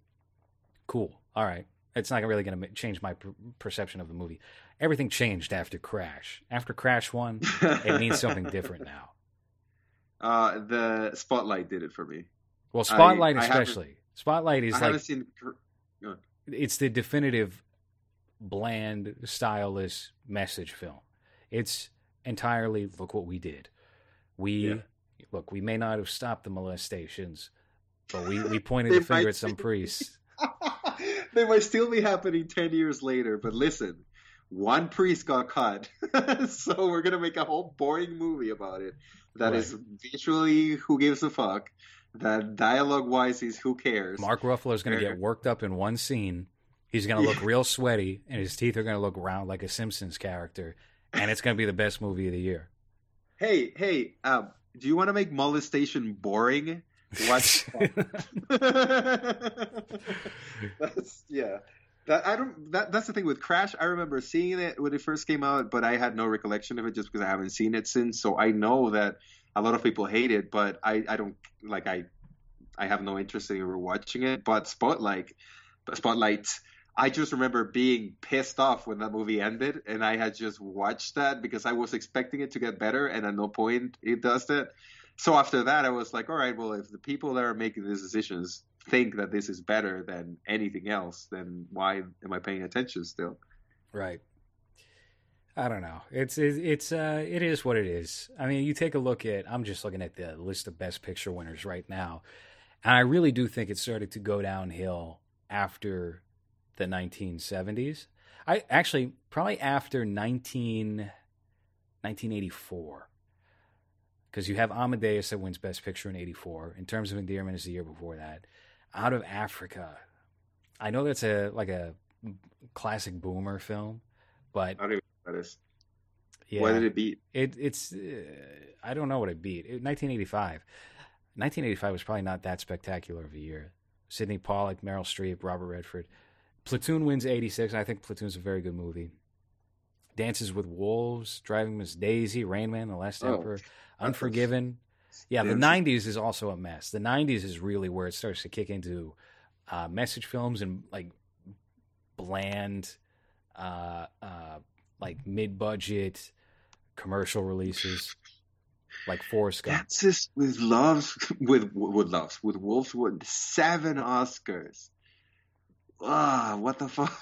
Cool. All right. It's not really going to change my per- perception of the movie. Everything changed after Crash. After Crash One, it means something different now. Uh, the Spotlight did it for me. Well, Spotlight I especially. Spotlight is I like haven't seen. it's the definitive bland, styleless message film. It's entirely look what we did. We Yeah. look, we may not have stopped the molestations, but we, we pointed the finger at some priests. they might still be happening 10 years later, but listen, one priest got caught. so we're going to make a whole boring movie about it That is visually who gives a fuck. That dialogue wise is who cares. Mark Ruffalo is going to get worked up in one scene. He's going to look real sweaty, and his teeth are going to look round like a Simpsons character, and it's going to be the best movie of the year. Hey, hey, um, do you want to make molestation boring? Watch. that's yeah. That I don't. That that's the thing with Crash. I remember seeing it when it first came out, but I had no recollection of it just because I haven't seen it since. So I know that a lot of people hate it, but I I don't like I I have no interest in rewatching it. But Spotlight, Spotlight. I just remember being pissed off when that movie ended, and I had just watched that because I was expecting it to get better, and at no point it does that. So after that, I was like, all right, well, if the people that are making these decisions think that this is better than anything else, then why am I paying attention still? Right. I don't know. It's it, it's uh it is what it is. I mean, you take a look at I'm just looking at the list of best picture winners right now. And I really do think it started to go downhill after the 1970s. I actually probably after 19 1984. Cuz you have Amadeus that wins best picture in 84. In terms of endearment is the year before that. Out of Africa. I know that's a like a classic boomer film, but I don't even know what that is. yeah, What did it beat? it, it's uh, I don't know what it beat. It, 1985. 1985 was probably not that spectacular of a year. Sydney Pollack, Meryl Streep, Robert Redford. Platoon wins 86. I think Platoon's a very good movie. Dances with Wolves, Driving Miss Daisy, Rain Man, The Last Oh, Emperor, Unforgiven. Yeah, the 90s is also a mess. The 90s is really where it starts to kick into uh, message films and like bland, uh, uh, like mid budget, commercial releases, like Forrest Gump. Dances with loves with with loves with wolves with seven Oscars. Ah, what the fuck?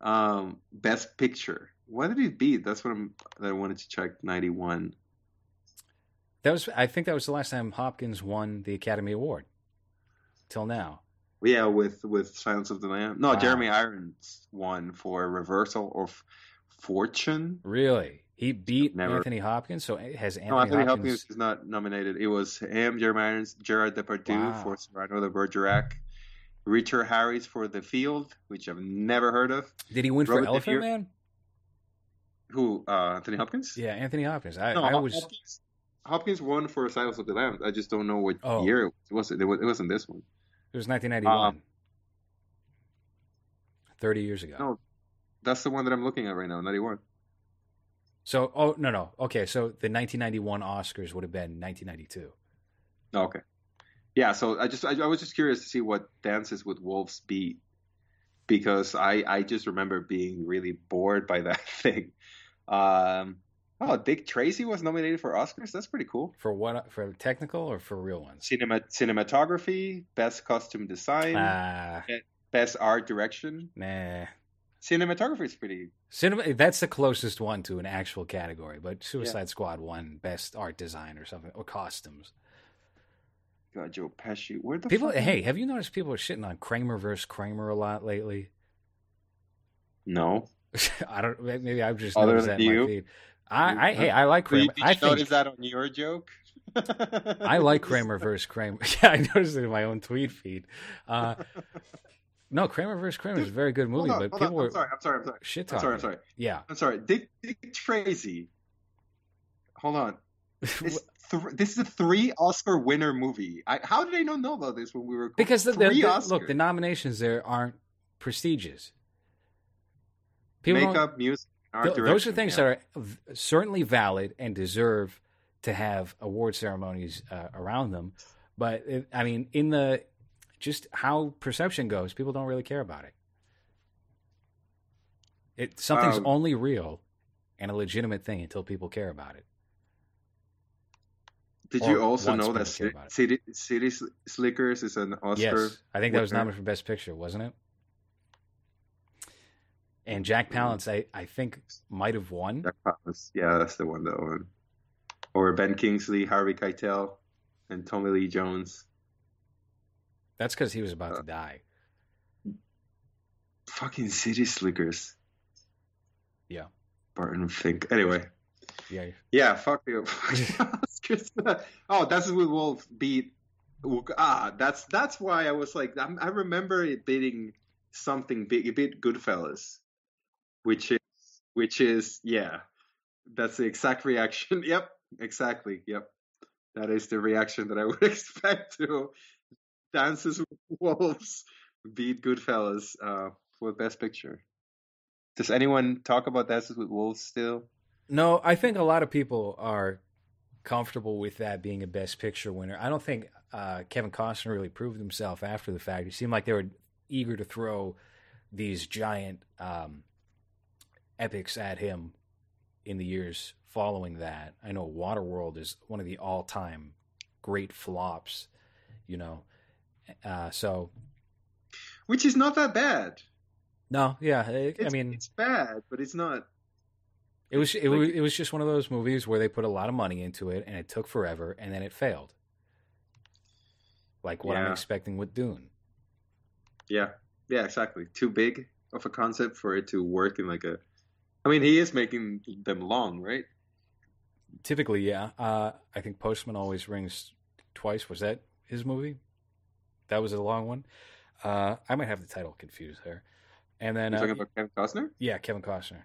Um, best picture. What did he beat? That's what I'm. That I wanted to check. Ninety one. That was, I think, that was the last time Hopkins won the Academy Award. Till now. Yeah, with with Silence of the Lamb. No, Wow. Jeremy Irons won for Reversal of Fortune. Really, he beat Never- Anthony Hopkins. So eh, has Anthony, no, Anthony Hopkins? Hopkins is not nominated. It was him, Jeremy Irons, Gerard Depardieu Wow. for Cyrano de Bergerac, Richard Harris for The Field, which I've never heard of. Did he win Robert for Elephant Niro? Man? Who? Uh, Anthony Hopkins? Yeah, Anthony Hopkins. I, No, I was. Hopkins, Hopkins won for Silence of the Lambs. I just don't know what Oh. year it was. It, was it wasn't this one. It was 1991. Um, Thirty years ago. No, that's the one that I'm looking at right now. Ninety one. So, oh no, no. Okay, so the 1991 Oscars would have been 1992. Oh, okay. Yeah, so I just I, I was just curious to see what Dances with Wolves beat because I I just remember being really bored by that thing. Um, oh, Dick Tracy was nominated for Oscars. That's pretty cool. For what? For technical or for real ones? Cinema cinematography, best costume design, Ah, best art direction. nah. Cinematography is pretty. Cinema. That's the closest one to an actual category. But Suicide Squad won best art design or something or costumes. God, Joe Pesci. Where the People, fuck- hey, have you noticed people are shitting on Kramer versus Kramer a lot lately? No. I don't. Maybe I've just Other noticed that in you? my feed. I, I, hey, I like Kramer. Did you I think notice that on your joke? I like Kramer versus Kramer. Yeah, I noticed it in my own tweet feed. Uh, no, Kramer versus Kramer is a very good movie, on, but people I'm were sorry. I'm sorry. I'm sorry. shit I'm sorry. I'm sorry. Yeah. I'm sorry. Dick, Dick Tracy. Hold on. It's th- this is a three Oscar winner movie. I, how did I not know about this when we were because the, the, the- look, the nominations there aren't prestigious. People makeup, music, art Th- direction. those are things yeah. that are certainly valid and deserve to have award ceremonies uh, around them. But it, I mean, in the just how perception goes, people don't really care about it. It something's Um, only real and a legitimate thing until people care about it. Did or you also know that. City, City Slickers is an Oscar? yes, I think that was nominated for Best Picture, wasn't it? And Jack Mm-hmm. Palance, I, I think, might have won. Jack Palance. Yeah, that's the one that won. Or Ben Kingsley, Harvey Keitel, and Tommy Lee Jones. That's because he was about Uh, to die. Fucking City Slickers. Yeah. Barton Fink. Anyway. Yeah, Yeah, fuck you. Oh, that's what Wolf beat. Ah, that's that's why I was like, I'm, I remember it beating something big. It beat Goodfellas, which is which is yeah, that's the exact reaction. Yep, exactly. Yep, that is the reaction that I would expect to Dances with Wolves beat Goodfellas uh, for Best Picture. Does anyone talk about Dances with Wolves still? No, I think a lot of people are comfortable with that being a Best Picture winner. I don't think uh, Kevin Costner really proved himself after the fact. It seemed like they were eager to throw these giant um, epics at him in the years following that. I know Waterworld is one of the all-time great flops. You know, uh, so Which is not that bad. no, yeah. I, I mean, it's bad, but it's not. It was it Like- was it was just one of those movies where they put a lot of money into it and it took forever and then it failed. Like what I'm expecting with Dune. Yeah, yeah, exactly. Too big of a concept for it to work in like a. I mean, he is making them long, right? Typically, yeah. Uh, I think Postman always rings twice. Was that his movie? That was a long one. Uh, I might have the title confused there. And then You're uh, talking about Kevin Costner. yeah, Kevin Costner.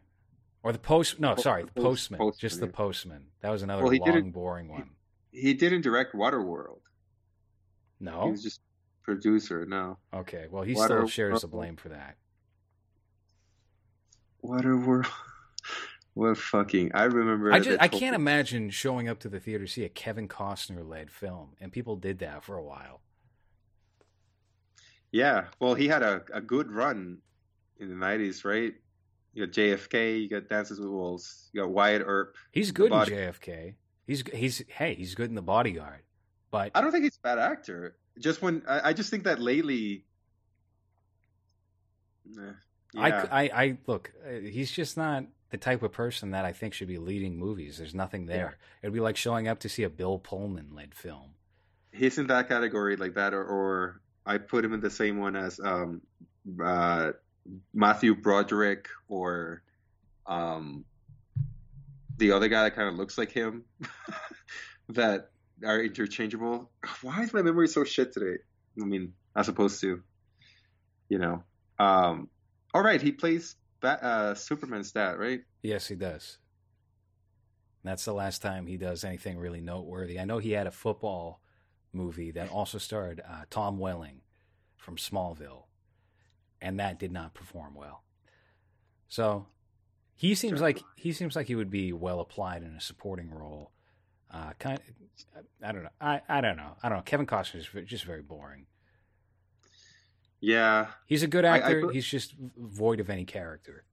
Or the post no, Po- sorry, the postman. Postman, just the postman. That was another Well, long, boring one. He didn't direct Waterworld. He No? was just producer. No, Okay. Well he Water- still shares the blame for that. Waterworld. What fucking? I remember. I just I can't imagine showing up to the theater to see a Kevin Costner led film, and people did that for a while. Yeah, well, he had a, a good run in the '90s, right? You got JFK. You got Dances with Wolves. You got Wyatt Earp. He's good in JFK. He's he's hey, he's good in The Bodyguard. But I don't think he's a bad actor. Just when I, I just think that lately. Eh, I. I, I look, uh, he's just not the type of person that I think should be leading movies. There's nothing there. It'd be like showing up to see a Bill Pullman led film. he's in that category like that, or, or I put him in the same one as um, uh, Matthew Broderick or um, the other guy that kind of looks like him that are interchangeable. Why is my memory so shit today? I mean, as opposed to, you know, um, all right, he plays ba- uh, Superman's dad, right? Yes, he does. That's the last time he does anything really noteworthy. I know he had a football movie that also starred uh, Tom Welling from Smallville, and that did not perform well. So he seems like he seems like he would be well applied in a supporting role. Uh, kind, I don't know. I, I don't know. I don't know. Kevin Costner is just very boring. Yeah, He's a good I- I actor. He's just void of any character.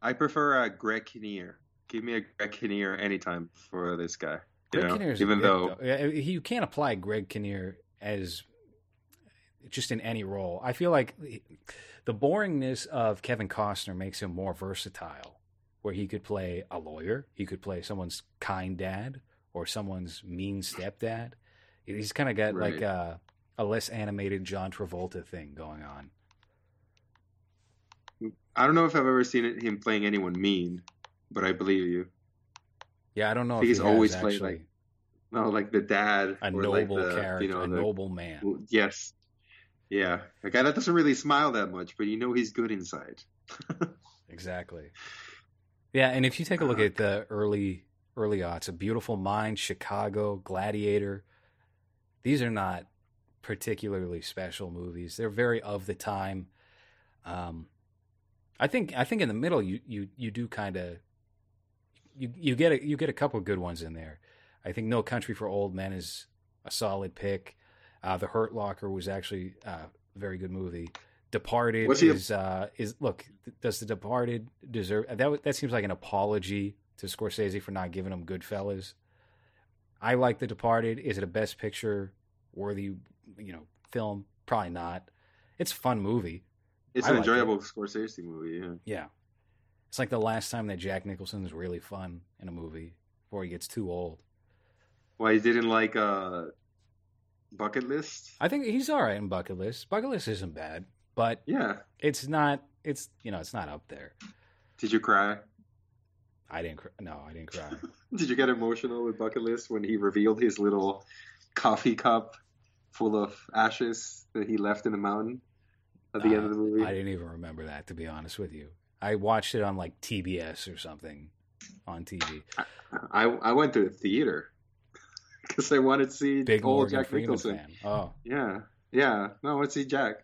I prefer uh, Greg Kinnear. Give me a Greg Kinnear anytime for this guy. You Greg know? Kinnear is even good, though you can't apply Greg Kinnear as just in any role. I feel like the boringness of Kevin Costner makes him more versatile, where he could play a lawyer, he could play someone's kind dad or someone's mean stepdad. He's kind of got like Right. a, a less animated John Travolta thing going on. I don't know if I've ever seen it, him playing anyone mean, but I believe you. Yeah, I don't know if He's he always played, like, No, like the dad, a or noble like the, character, you know, a the, noble man. Yes, yeah, a guy that doesn't really smile that much, but you know he's good inside. Exactly. Yeah, and if you take a look Uh, at the early early aughts, A Beautiful Mind, Chicago, Gladiator, these are not particularly special movies. They're very of the time. Um, I think I think in the middle you you you do kind of you you get a, you get a couple good ones in there. I think No Country for Old Men is a solid pick. Uh, the Hurt Locker was actually uh, a very good movie. Departed Was he a- is uh, is look. Does the Departed deserve that? That seems like an apology to Scorsese for not giving him Goodfellas. I like The Departed. Is it a Best Picture worthy, you know, film? Probably not. It's a fun movie. It's I an like it. enjoyable Scorsese movie. Yeah, Yeah, it's like the last time that Jack Nicholson was really fun in a movie before he gets too old. why he didn't like uh, Bucket List? I think he's all right in Bucket List. Bucket List isn't bad, but Yeah. it's not. It's you know, it's not up there. Did you cry? I didn't. Cry. No, I didn't cry. Did you get emotional with Bucket List when he revealed his little coffee cup full of ashes that he left in the mountain at the end of the movie? Uh, I didn't even remember that to be honest with you. I watched it on like TBS or something on TV. I I went to the theater because I wanted to see Big old Morgan Jack Freeman Nicholson. fan. Oh, Yeah, yeah. No, I want to see Jack.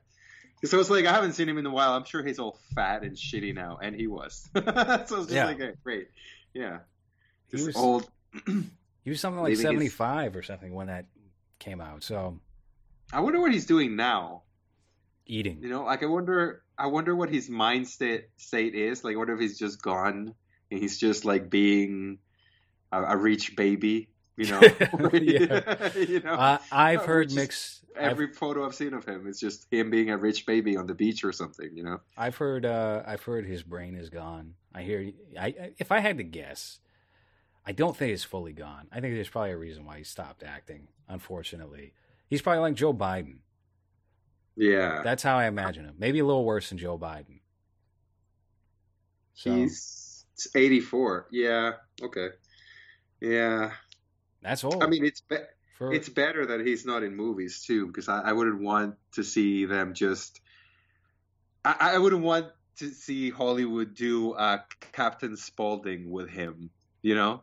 So it's like I haven't seen him in a while. I'm sure he's all fat and shitty now, and he was. so it's just Yeah. like, hey, great, yeah. He was- old. he was something like seventy five or something when that came out. So I wonder what he's doing now. eating. You know, like I wonder, I wonder what his mind state state is. Like, what if he's just gone and he's just like being a, a rich baby? You know, Yeah. you know. Uh, I've heard mixed. I've, Every photo I've seen of him is just him being a rich baby on the beach or something. You know. I've heard. Uh, I've heard his brain is gone. I hear. I, I if I had to guess, I don't think it's fully gone. I think there's probably a reason why he stopped acting. Unfortunately, he's probably like Joe Biden. Yeah. That's how I imagine him. Maybe a little worse than Joe Biden. So He's 84. Yeah. Okay. Yeah. that's old. I mean, it's be- for, it's better that he's not in movies too, because I, I wouldn't want to see them just. I, I wouldn't want to see Hollywood do uh, Captain Spaulding with him. You know,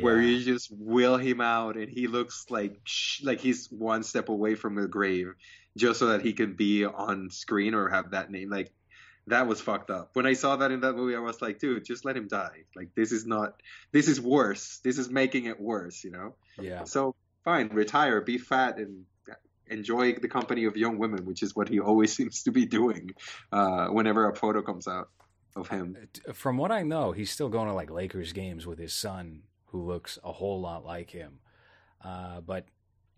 where you just wheel him out and he looks like sh- like he's one step away from the grave, just so that he can be on screen or have that name. Like that was fucked up. When I saw that in that movie, I was like, dude, just let him die. Like this is not. This is worse. This is making it worse. You know. yeah. So fine, retire, be fat, and enjoy the company of young women, which is what he always seems to be doing uh, whenever a photo comes out. of him. From what I know, he's still going to like Lakers games with his son, who looks a whole lot like him. Uh, but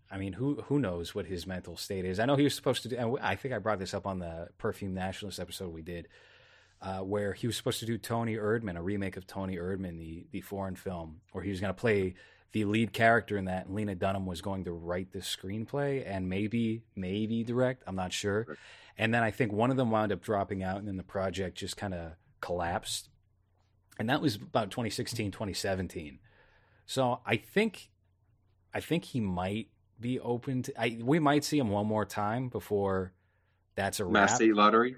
I mean, who who knows what his mental state is? I know he was supposed to do. And I think I brought this up on the Perfume Nationalist episode we did, uh, where he was supposed to do Toni Erdmann, a remake of Toni Erdmann, the the foreign film, where he was going to play the lead character in that. And Lena Dunham was going to write the screenplay and maybe maybe direct. I'm not sure. And then I think one of them wound up dropping out, and then the project just kind of collapsed. And that was about 2016, 2017. So I think, I think he might be open to. I, we might see him one more time before that's a wrap. Lottery.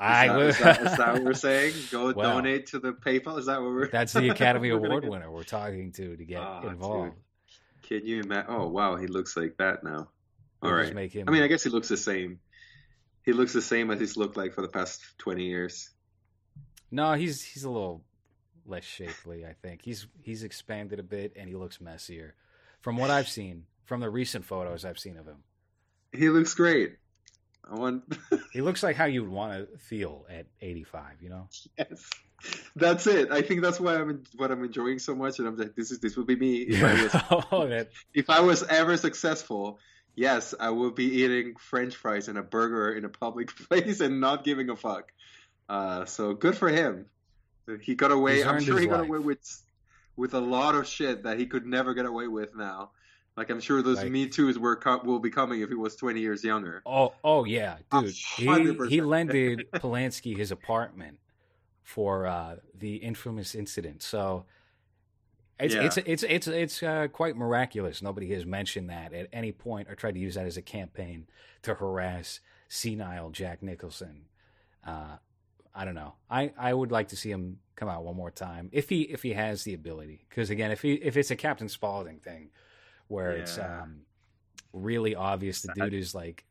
I that, is, that, is that what we're saying? Go well, donate to the PayPal. Is that what we're? That's the Academy Award winner we're talking to to get oh, involved. Dude. Can you imagine? Oh wow, he looks like that now. All we'll right. Make him... I mean, I guess he looks the same. He looks the same as he's looked like for the past twenty years. No, he's he's a little less shapely. I think he's he's expanded a bit and he looks messier, from what I've seen from the recent photos I've seen of him. He looks great. I want. he looks like how you'd want to feel at 85. You know. Yes, that's it. I think that's why I'm what I'm enjoying so much, and I'm like, this is this would be me if I was oh, that... if I was ever successful. Yes, I would be eating French fries and a burger in a public place and not giving a fuck. Uh, so good for him. He got away. He's I'm sure he got life. away with with a lot of shit that he could never get away with now. Like I'm sure those like, Me Too's were will be coming if he was 20 years younger. Oh, oh yeah, dude. 100%. He he lended Polanski his apartment for uh, the infamous incident. So it's yeah. it's it's it's it's uh, quite miraculous. Nobody has mentioned that at any point or tried to use that as a campaign to harass senile Jack Nicholson. Uh, I don't know. I, I would like to see him come out one more time if he if he has the ability. Because again, if he if it's a Captain Spaulding thing, where yeah. it's um, really obvious the dude is like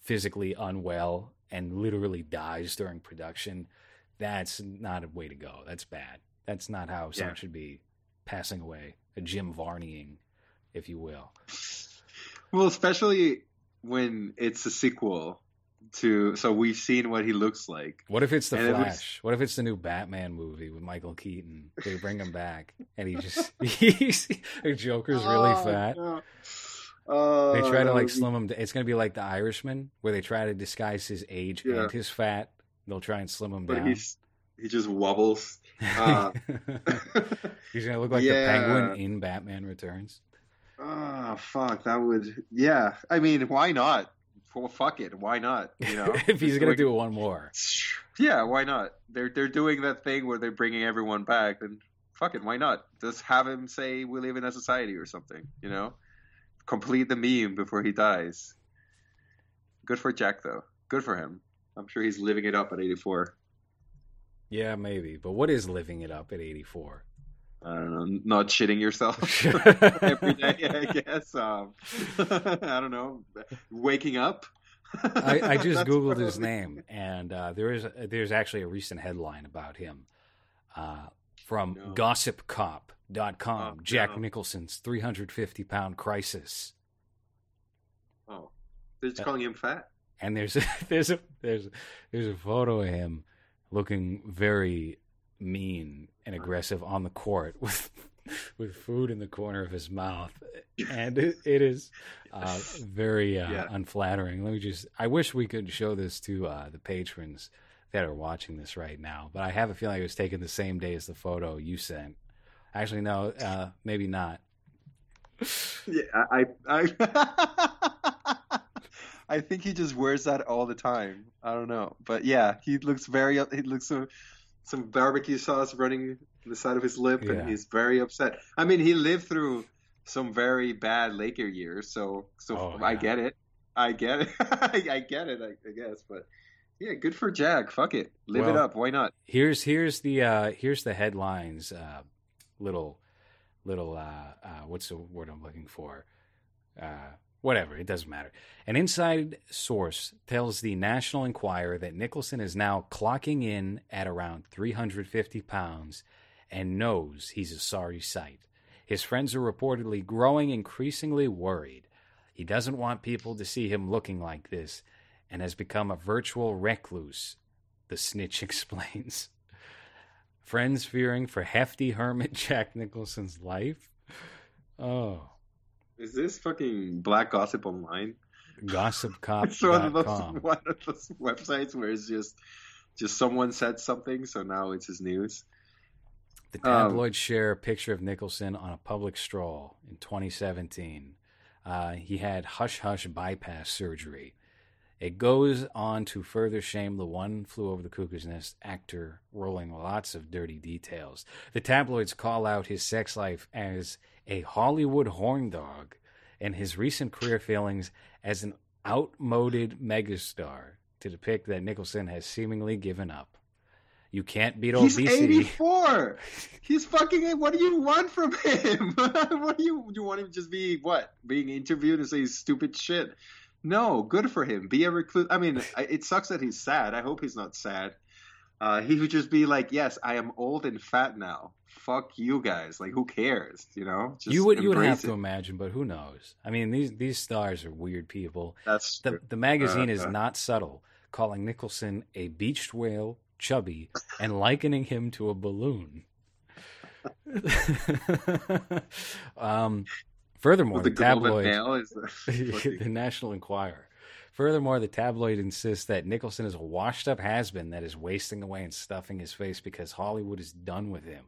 physically unwell and literally dies during production, that's not a way to go. That's bad. That's not how someone yeah. should be passing away. A Jim Varneying, if you will. Well, especially when it's a sequel to so we've seen what he looks like. What if it's the and Flash? It what if it's the new Batman movie with Michael Keaton? They bring him back and he just he's Joker's really oh, fat. No. Uh, they try to like slim him. It's gonna be like the Irishman, where they try to disguise his age yeah. and his fat. They'll try and slim him but down. He's, he just wobbles. Uh, he's gonna look like yeah. the Penguin in Batman Returns. Oh fuck! That would yeah. I mean, why not? Well, fuck it, why not? You know, if he's gonna do one more, yeah, why not? They're they're doing that thing where they're bringing everyone back, and fuck it, why not? Just have him say we live in a society or something. You know, complete the meme before he dies. Good for Jack though. Good for him. I'm sure he's living it up at 84. Yeah, maybe. But what is living it up at 84? I don't know, not shitting yourself every day, I guess. Um, I don't know, waking up. I, I, just googled probably... his name, and uh, there is there's actually a recent headline about him uh, from no. GossipCop.com. Oh, Jack no. Nicholson's 350 pound crisis. Oh, they're just uh, calling him fat. And there's a, there's a there's there's a photo of him looking very mean and aggressive on the court with with food in the corner of his mouth, and it, it is uh, very uh, yeah. unflattering. Let me just. I wish we could show this to uh, the patrons that are watching this right now, but I have a feeling it was taken the same day as the photo you sent. Actually, no, uh, maybe not. Yeah, I, I, I think he just wears that all the time. I don't know, but yeah, he looks very. He looks so some barbecue sauce running the side of his lip, yeah. and he's very upset. I mean, he lived through some very bad Laker years, so so oh, I get it. I get it. I, get it. I, I, guess, but yeah, good for Jack. Fuck it, live well, it up. Why not? Here's here's the uh, here's the headlines. Uh, little little uh, uh, what's the word I'm looking for? Uh, Whatever, it doesn't matter. An inside source tells the National Enquirer that Nicholson is now clocking in at around 350 pounds and knows he's a sorry sight. His friends are reportedly growing increasingly worried. He doesn't want people to see him looking like this and has become a virtual recluse, the snitch explains. Friends fearing for hefty hermit Jack Nicholson's life. Oh. Is this fucking Black Gossip Online? Gossipcop.com. It's one of, those, one of those websites where it's just just someone said something, so now it's his news. The tabloids um, share a picture of Nicholson on a public stroll in 2017. Uh, he had hush hush bypass surgery. It goes on to further shame the one flew over the cuckoo's nest actor, rolling lots of dirty details. The tabloids call out his sex life as a Hollywood horn dog and his recent career failings as an outmoded megastar to depict that Nicholson has seemingly given up. You can't beat He's obesity. He's 84. He's fucking. What do you want from him? what do you you want him to just be what? Being interviewed and say stupid shit? No, good for him. Be a recluse. I mean, it sucks that he's sad. I hope he's not sad. Uh, he would just be like, "Yes, I am old and fat now. Fuck you guys. Like, who cares? You know." Just you would you would have it. to imagine, but who knows? I mean, these these stars are weird people. That's the the magazine uh, is uh, not subtle, calling Nicholson a beached whale, chubby, and likening him to a balloon. um, Furthermore, the, the tabloid, the, the National Enquirer. Furthermore, the tabloid insists that Nicholson is a washed up has been that is wasting away and stuffing his face because Hollywood is done with him.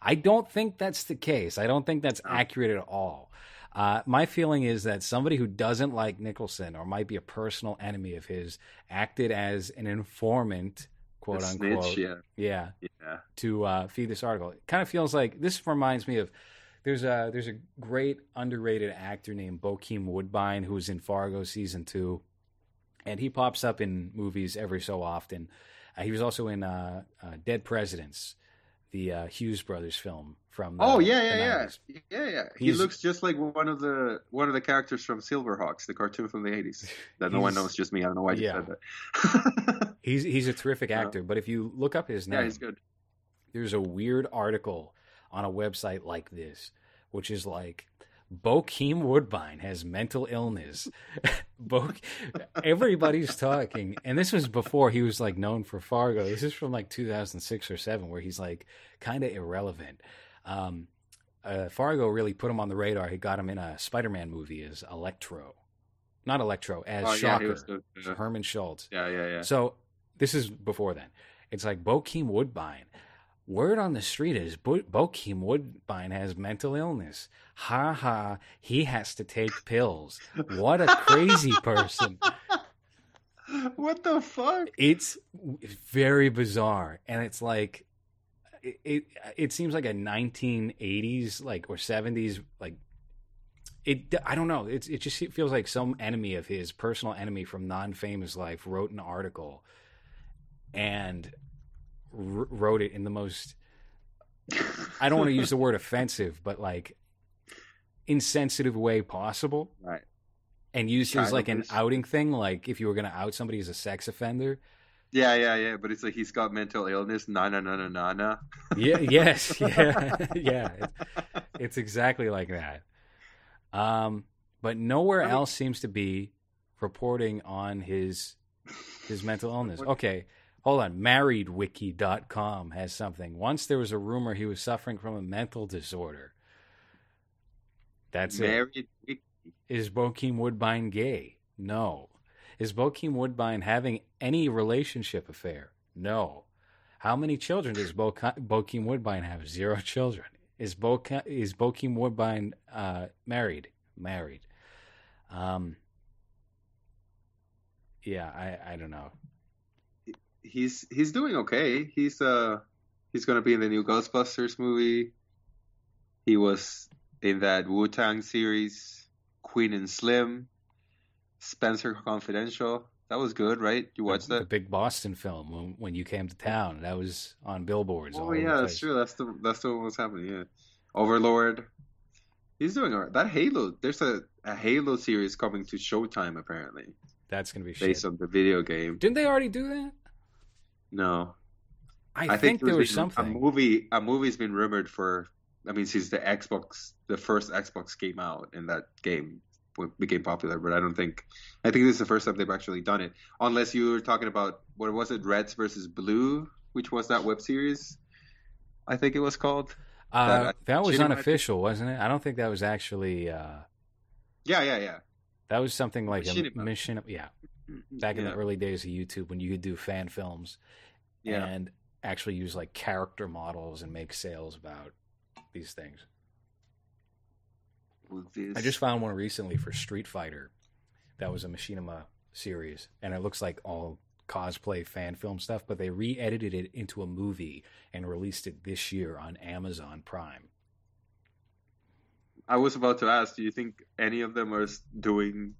I don't think that's the case. I don't think that's accurate at all. Uh, my feeling is that somebody who doesn't like Nicholson or might be a personal enemy of his acted as an informant, quote a unquote. Snitch, yeah. yeah. Yeah. To uh, feed this article. It kind of feels like this reminds me of there's a there's a great underrated actor named Bokeem Woodbine who was in Fargo season two, and he pops up in movies every so often. Uh, he was also in uh, uh, Dead Presidents, the uh, Hughes brothers film from. The, oh yeah, yeah, yeah, yeah, yeah. He looks just like one of the one of the characters from Silverhawks, the cartoon from the '80s. That no one knows, just me. I don't know why you yeah. said that. he's he's a terrific actor, but if you look up his name, yeah, he's good. There's a weird article on a website like this, which is like Bokeem Woodbine has mental illness. Bo- everybody's talking, and this was before he was like known for Fargo. This is from like 2006 or seven, where he's like kind of irrelevant. Um, uh, Fargo really put him on the radar. He got him in a Spider-Man movie as Electro, not Electro, as oh, Shocker, yeah, the, Herman Schultz. Yeah, yeah, yeah. So this is before then. It's like Bokeem Woodbine Word on the street is Bo- Bokeem Woodbine has mental illness. Ha ha, he has to take pills. What a crazy person. What the fuck? It's very bizarre. And it's like, it, it, it seems like a 1980s, like, or 70s, like, it, I don't know. It's, it just feels like some enemy of his, personal enemy from non famous life, wrote an article and wrote it in the most I don't want to use the word offensive, but like insensitive way possible. Right. And used it as like an outing thing, like if you were going to out somebody as a sex offender. Yeah, yeah, yeah. But it's like he's got mental illness. Na na na na na na. Yeah. Yes. Yeah. yeah. It's, it's, exactly like that. Um, but nowhere else seems to be reporting on his his mental illness. Okay, hold on, marriedwiki.com has something. Once there was a rumor he was suffering from a mental disorder. That's Married it. Wiki. Is Bokeem Woodbine gay? No. Is Bokeem Woodbine having any relationship affair? No. How many children does Bo- Bokeem Woodbine have? Zero children. Is Bo- is Bokeem Woodbine uh, married? Married. Um. Yeah, I I don't know he's he's doing okay. He's uh he's gonna be in the new Ghostbusters movie. He was in that Wu Tang series, Queen and Slim, Spencer Confidential. That was good, right? You watched the, that? The big Boston film when, when you came to town. That was on billboards. Oh yeah, that's true. That's the that's the what was happening. Yeah, Overlord. He's doing alright. That Halo. There's a, a Halo series coming to Showtime apparently. That's gonna be based shit. on the video game. Didn't they already do that? No. I, I think, think there was something. A movie, a movie's been rumored for. I mean, since the Xbox, the first Xbox came out, and that game became popular. But I don't think. I think this is the first time they've actually done it. Unless you were talking about what was it, Reds versus Blue, which was that web series I think it was called. Uh, That- that was unofficial, wasn't it? I don't think that was actually. Uh, Yeah, yeah, yeah. that was something like Machinima. a mission. Yeah, Mm-hmm. back in yeah. the early days of YouTube when you could do fan films yeah. and actually use like character models and make sales about these things. I just found one recently for Street Fighter. That was a Machinima series, and it looks like all cosplay fan film stuff, but they re-edited it into a movie and released it this year on Amazon Prime. I was about to ask, do you think any of them are doing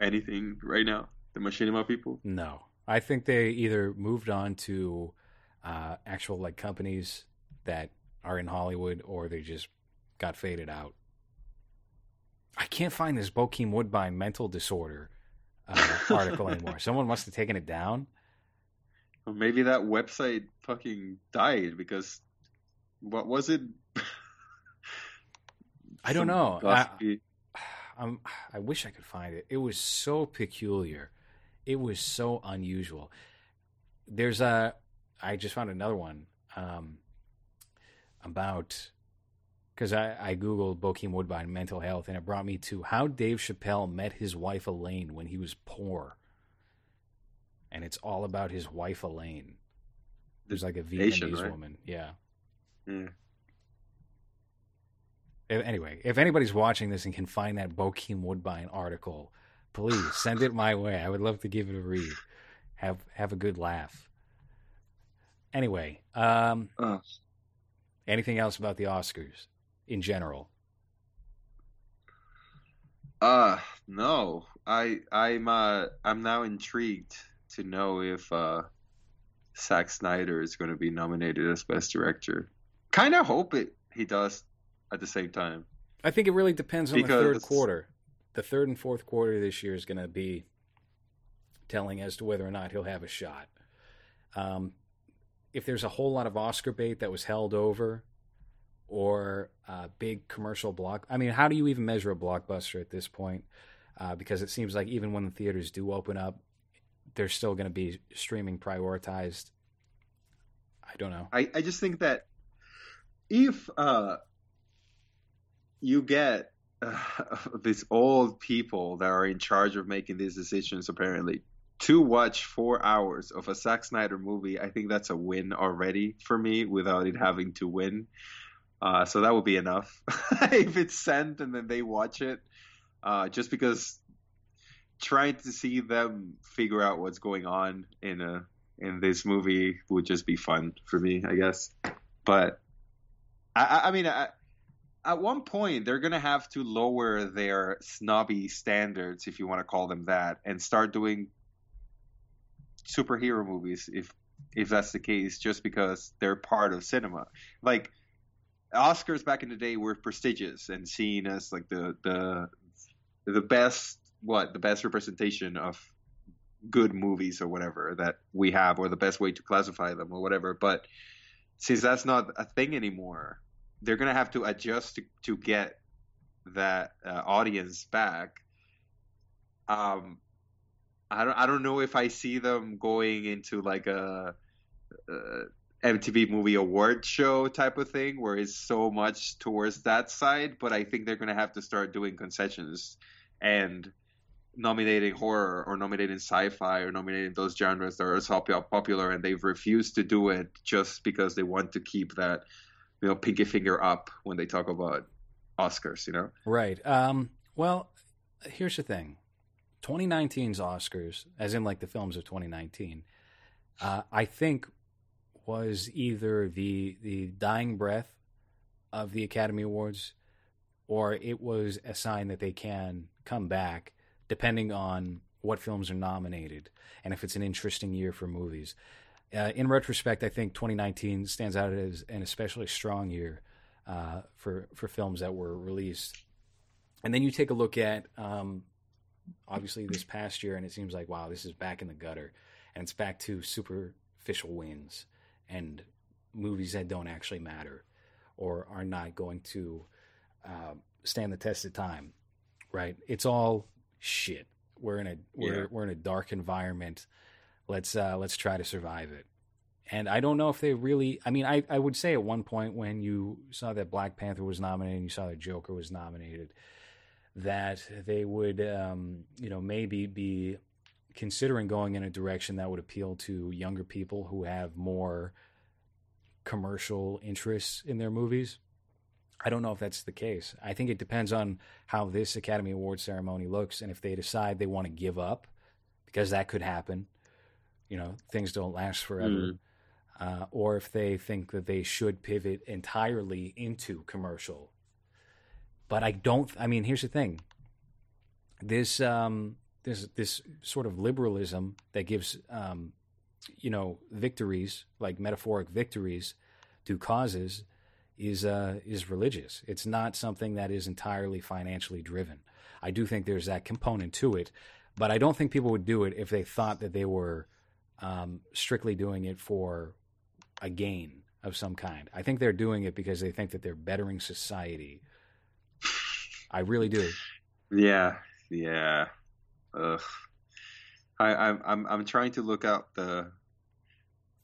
anything right now? The Machinima people? No, I think they either moved on to uh, actual like companies that are in Hollywood, or they just got faded out. I can't find this Bokeem Woodbine mental disorder uh, article anymore. Someone must have taken it down. Or maybe that website fucking died because what was it? I don't know. I- I'm, I wish I could find it. It was so peculiar. It was so unusual. There's a. I just found another one um, about because I, I googled Bokeem Woodbine mental health and it brought me to how Dave Chappelle met his wife Elaine when he was poor, and it's all about his wife Elaine. There's like a Asian, Vietnamese right? woman, yeah. If- Anyway, if anybody's watching this and can find that Bokeem Woodbine article, please send it my way. I would love to give it a read. Have have a good laugh. Anyway, um, Uh, anything else about the Oscars in general? uh no. I I'm uh I'm now intrigued to know if uh Zack Snyder is going to be nominated as best director. Kind of hope it he does at the same time. I think it really depends on the third quarter. The third and fourth quarter this year is going to be telling as to whether or not he'll have a shot. Um, if there's a whole lot of Oscar bait that was held over, or uh, big commercial block, I mean, how do you even measure a blockbuster at this point? Uh, because it seems like even when the theaters do open up, they're still going to be streaming prioritized. I don't know. I, I just think that if uh, you get uh, these old people that are in charge of making these decisions, apparently, to watch four hours of a Zack Snyder movie, I think that's a win already for me without it having to win. Uh, so that would be enough if it's sent and then they watch it. Uh, just because trying to see them figure out what's going on in a in this movie would just be fun for me, I guess. But I, I- I mean, I, at one point they're gonna have to lower their snobby standards, if you want to call them that, and start doing superhero movies, if if that's the case, just because they're part of cinema. Like Oscars back in the day were prestigious and seen as like the the the best what the best representation of good movies or whatever that we have or the best way to classify them or whatever but since that's not a thing anymore they're going to have to adjust to, to get that uh, audience back. Um I don't I don't know if I see them going into like a, uh MTV Movie Award show type of thing where it's so much towards that side, but I think they're going to have to start doing concessions and nominating horror or nominating sci-fi or nominating those genres that are so popular and they've refused to do it just because they want to keep that you know pinky finger up when they talk about Oscars, you know. Right. Um, well, here's the thing 2019's Oscars, as in like the films of 2019, uh, I think was either the the dying breath of the Academy Awards, or it was a sign that they can come back, depending on what films are nominated and if it's an interesting year for movies. Uh, in retrospect, I think 2019 stands out as an especially strong year uh, for for films that were released. And then you take a look at um, obviously this past year, and it seems like wow, this is back in the gutter, and it's back to superficial wins and movies that don't actually matter or are not going to uh, stand the test of time. Right? It's all shit. We're in a we're Yeah. we're in a dark environment. Let's uh, let's try to survive it. and I don't know if they really. I mean, I, I would say at one point when you saw that Black Panther was nominated, and you saw that Joker was nominated, that they would, um, you know, maybe be considering going in a direction that would appeal to younger people who have more commercial interests in their movies. I don't know if that's the case. I think it depends on how this Academy Award ceremony looks and if they decide they want to give up, because that could happen. You know, things don't last forever. Mm. Uh, or if they think that they should pivot entirely into commercial. But I don't. I mean, here's the thing. This um, this this sort of liberalism that gives um, you know victories like metaphoric victories to causes is uh, is religious. It's not something that is entirely financially driven. I do think there's that component to it, but I don't think people would do it if they thought that they were um, strictly doing it for a gain of some kind. I think they're doing it because they think that they're bettering society. I really do. Yeah, yeah. Ugh. I, I'm I'm I'm trying to look out the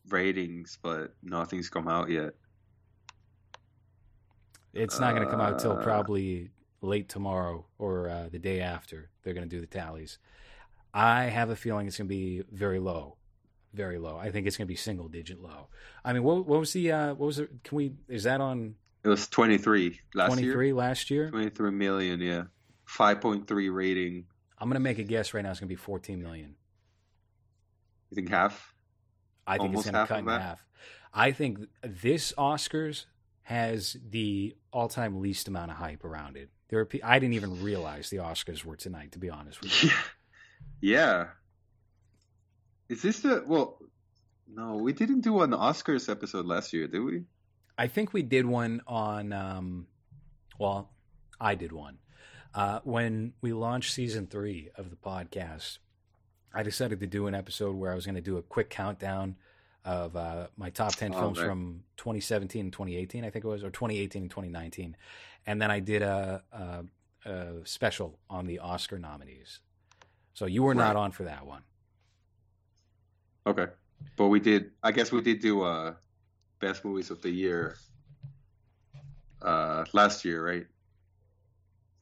ratings, but nothing's come out yet. It's not going to come out till uh, probably late tomorrow or uh, the day after. They're going to do the tallies. I have a feeling it's going to be very low, very low. I think it's going to be single digit low. I mean, what, what was the uh, what was it? Can we? Is that on? It was twenty three last 23 year. Twenty three last year. Twenty three million, yeah. Five point three rating. I'm going to make a guess right now. It's going to be fourteen million. You think half? I think Almost it's going to cut in half. I think this Oscars has the all-time least amount of hype around it. There are, I didn't even realize the Oscars were tonight. To be honest with you. Yeah. yeah. Is this the well? No, we didn't do an Oscars episode last year, did we? I think we did one on. Um, well, I did one uh, when we launched season three of the podcast. I decided to do an episode where I was going to do a quick countdown of uh, my top 10 oh, films right. from 2017 and 2018, I think it was, or 2018 and 2019. And then I did a, a, a special on the Oscar nominees. So you were right. not on for that one. Okay. But we did, I guess we did do uh, best movies of the year uh, last year, right?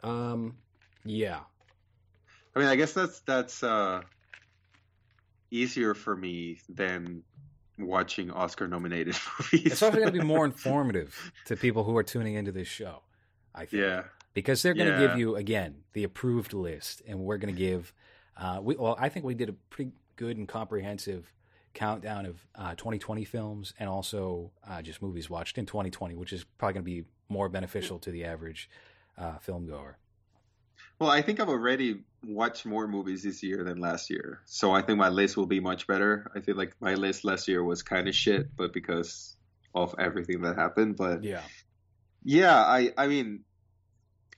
Um, yeah. I mean, I guess that's that's uh, easier for me than watching Oscar nominated movies. It's also going to be more informative to people who are tuning into this show. I think. Yeah. Because they're going to yeah. give you again the approved list, and we're going to give. Uh, we well, I think we did a pretty good and comprehensive countdown of uh, 2020 films and also uh, just movies watched in 2020, which is probably going to be more beneficial to the average uh, film goer. Well, I think I've already watched more movies this year than last year, so I think my list will be much better. I feel like my list last year was kind of shit, but because of everything that happened. But yeah, yeah, I I mean,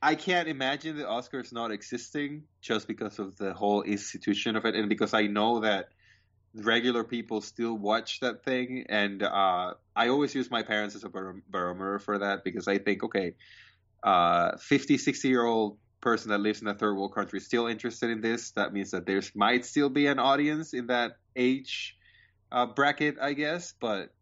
I can't imagine the Oscars not existing just because of the whole institution of it, and because I know that regular people still watch that thing, and uh, I always use my parents as a barometer for that because I think okay. Uh, 50, 60 year old person that lives in a third world country is still interested in this, that means that there might still be an audience in that age uh, bracket, I guess. But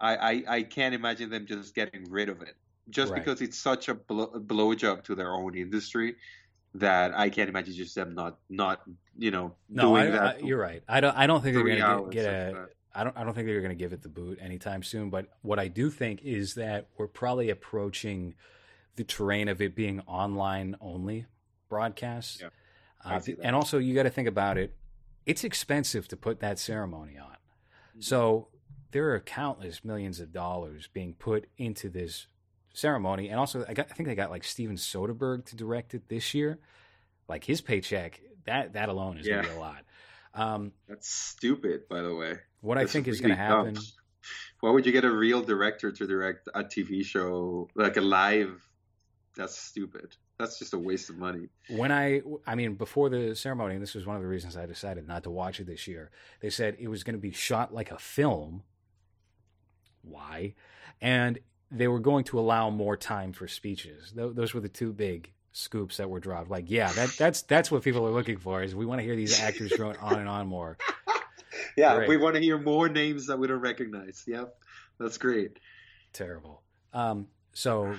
I, I, I can't imagine them just getting rid of it just right. because it's such a blow, blowjob to their own industry that I can't imagine just them not not you know no, doing I, that. I, you're right. I don't I don't think they're going to get, get a. I don't I don't think they're going to give it the boot anytime soon. But what I do think is that we're probably approaching the terrain of it being online only broadcast. Yeah, uh, and also, you got to think about it. It's expensive to put that ceremony on. Mm-hmm. So there are countless millions of dollars being put into this ceremony. And also, I, got, I think they got like Steven Soderbergh to direct it this year. Like his paycheck, that that alone is yeah. to be a lot. Um, That's stupid, by the way. What That's I think is going to happen. Why would you get a real director to direct a TV show, like a live that's stupid. That's just a waste of money. When I, I mean, before the ceremony, and this was one of the reasons I decided not to watch it this year. They said it was going to be shot like a film. Why? And they were going to allow more time for speeches. Those were the two big scoops that were dropped. Like, yeah, that that's that's what people are looking for. Is we want to hear these actors going on and on more. yeah, Great. we want to hear more names that we don't recognize. Yep, that's great. Terrible. Um, so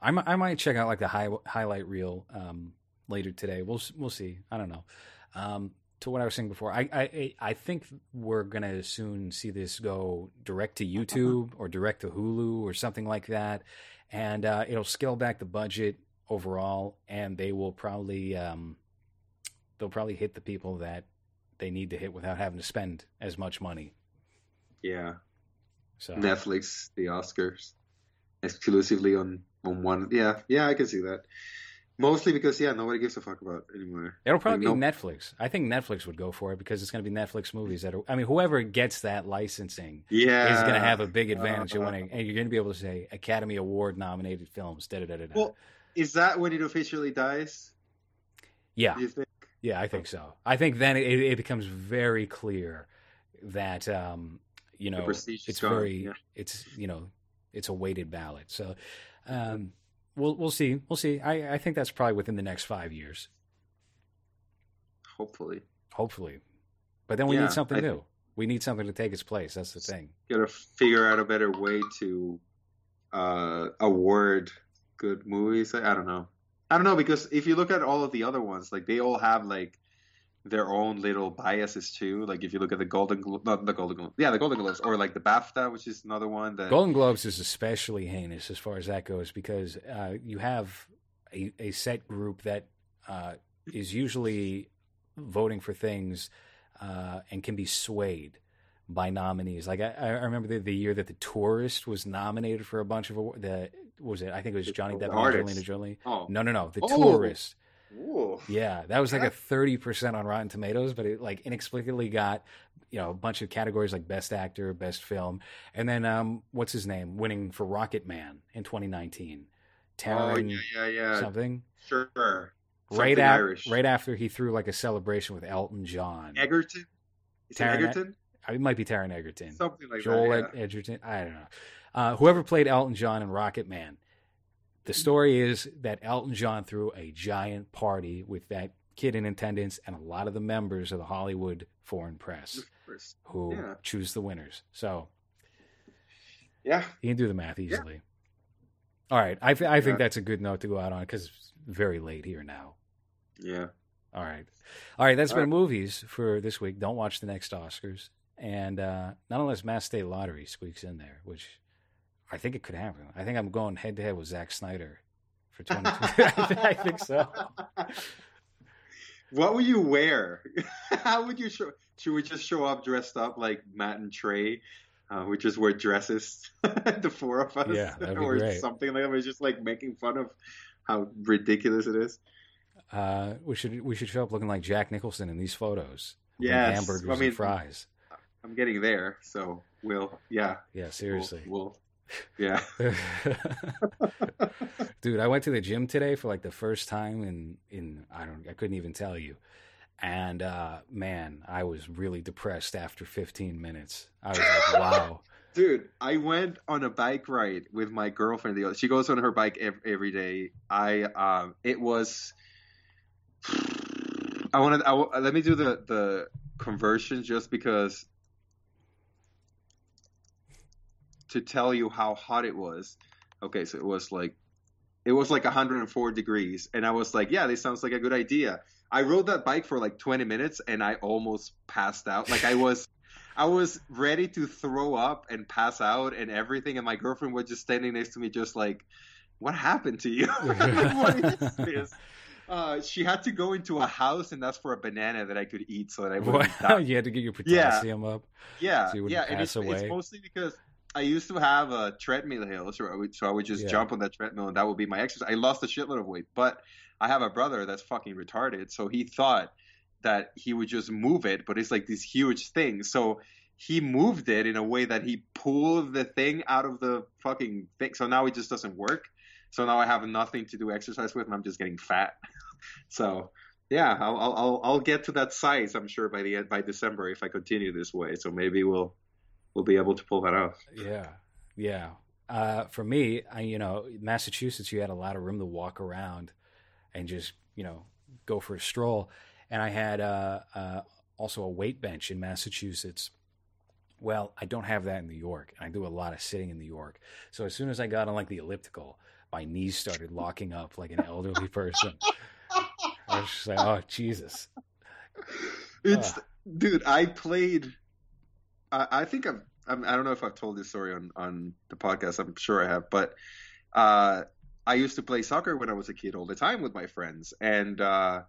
I, mi- I might check out like the high, highlight reel um, later today. We'll we'll see. I don't know. Um, to what I was saying before, I I, I think we're gonna soon see this go direct to YouTube or direct to Hulu or something like that, and uh, it'll scale back the budget overall, and they will probably um, they'll probably hit the people that they need to hit without having to spend as much money. Yeah, So Netflix, the Oscars, exclusively on on one. Yeah, yeah, I can see that. Mostly because yeah, nobody gives a fuck about it anymore. It'll probably Like, be no- Netflix. I think Netflix would go for it because it's going to be Netflix movies that are. I mean, whoever gets that licensing Yeah, is going to have a big advantage of Uh, winning, and you're going to be able to say Academy Award nominated films. Da da da da. Well, is that when it officially dies? yeah, Do you think? yeah, I think so. I think then it, it becomes very clear that um, you know it's gone, very yeah. it's you know it's a weighted ballot. So um, we'll we'll see. We'll see. I, I think that's probably within the next five years, Hopefully, hopefully. But then we Yeah, need something I new. We need something to take its place. That's the thing. gotta figure out a better way to uh, award good movies. I, I don't know. I don't know because if you look at all of the other ones, like they all have like their own little biases too. Like if you look at the Golden, Glo- not the Golden Globes, yeah, the Golden Globes, or like the BAFTA, which is another one that Golden Globes is especially heinous as far as that goes because uh, you have a, a set group that uh, is usually voting for things uh, and can be swayed by nominees. Like I, I remember the, the year that the Tourist was nominated for a bunch of award- the was it I think it was Johnny Depp and. Angelina Jolie. Oh, No, no, no, the Oh. Tourist. Ooh. Yeah, that was like a thirty percent on Rotten Tomatoes, but it like inexplicably got you know a bunch of categories like Best Actor, Best Film, and then um, what's his name, winning for Rocket Man in 2019, Oh Taron yeah, yeah, yeah. something. Sure. Right Something after, Irish. right after he threw like a celebration with Elton John. Egerton. Is it Taron- Egerton? It might be Taron Egerton, Something like Joel that. Ed- Edgerton. I don't know. Uh, whoever played Elton John in Rocket Man. The story is that Elton John threw a giant party with that kid in attendance and a lot of the members of the Hollywood foreign press who Yeah. choose the winners. So Yeah. you can do the math easily. All right. I, I think Yeah. that's a good note to go out on because it's very late here now. Yeah. All right. All right. That's All been movies for this week. Don't watch the next Oscars. And uh, not unless Mass State Lottery squeaks in there, which I think it could happen. I think I'm going head to head with Zack Snyder for 2020. I think so. What would you wear? How would you show? Should we just show up dressed up like Matt and Trey? Uh, we just wear dresses, the four of us, Yeah, that'd be or great. something like that. We're just like making fun of how ridiculous it is. Uh, we should we should show up looking like Jack Nicholson in these photos. Yeah, hamburgers I mean- and fries. I'm getting there, so we'll, yeah, Yeah, we'll- seriously. we'll, yeah. Dude, I went to the gym today for like the first time in in I don't I couldn't even tell you. And uh man, I was really depressed after 15 minutes. I was like, wow. Dude, I went on a bike ride with my girlfriend. She goes on her bike every, every day. I um, it was. I wanted. I, let me do the the conversion just because to tell you how hot it was. Okay, so it was like it was like 104 degrees, and I was like, yeah, this sounds like a good idea. I rode that bike for like 20 minutes, and I almost passed out. Like I was. I was ready to throw up and pass out and everything, and my girlfriend was just standing next to me, just like, "What happened to you? what is this?" Uh, she had to go into a house and ask for a banana that I could eat so that I wouldn't die. you had to get your potassium up. Yeah, So you wouldn't yeah, and it's, away? it's mostly because I used to have a treadmill hill, so I would, so I would just Yeah. jump on that treadmill and that would be my exercise. I lost a shitload of weight, but I have a brother that's fucking retarded, so he thought that he would just move it, but it's like this huge thing. So he moved it in a way that he pulled the thing out of the fucking thing. So now it just doesn't work. So now I have nothing to do exercise with, and I'm just getting fat. so yeah, I'll, I'll I'll I'll get to that size. I'm sure by the end by December if I continue this way. So maybe we'll we'll be able to pull that off. Yeah, yeah. Uh, for me, I, you know, Massachusetts, you had a lot of room to walk around and just, you know, go for a stroll. And I had uh, uh, also a weight bench in Massachusetts. Well, I don't have that in New York, and I do a lot of sitting in New York. So as soon as I got on like the elliptical, my knees started locking up like an elderly person. I was just like, oh Jesus! It's uh, dude. I played. I, I think I've. I'm, I don't know if I've told this story on on the podcast. I'm sure I have, but uh, I used to play soccer when I was a kid all the time with my friends, and uh,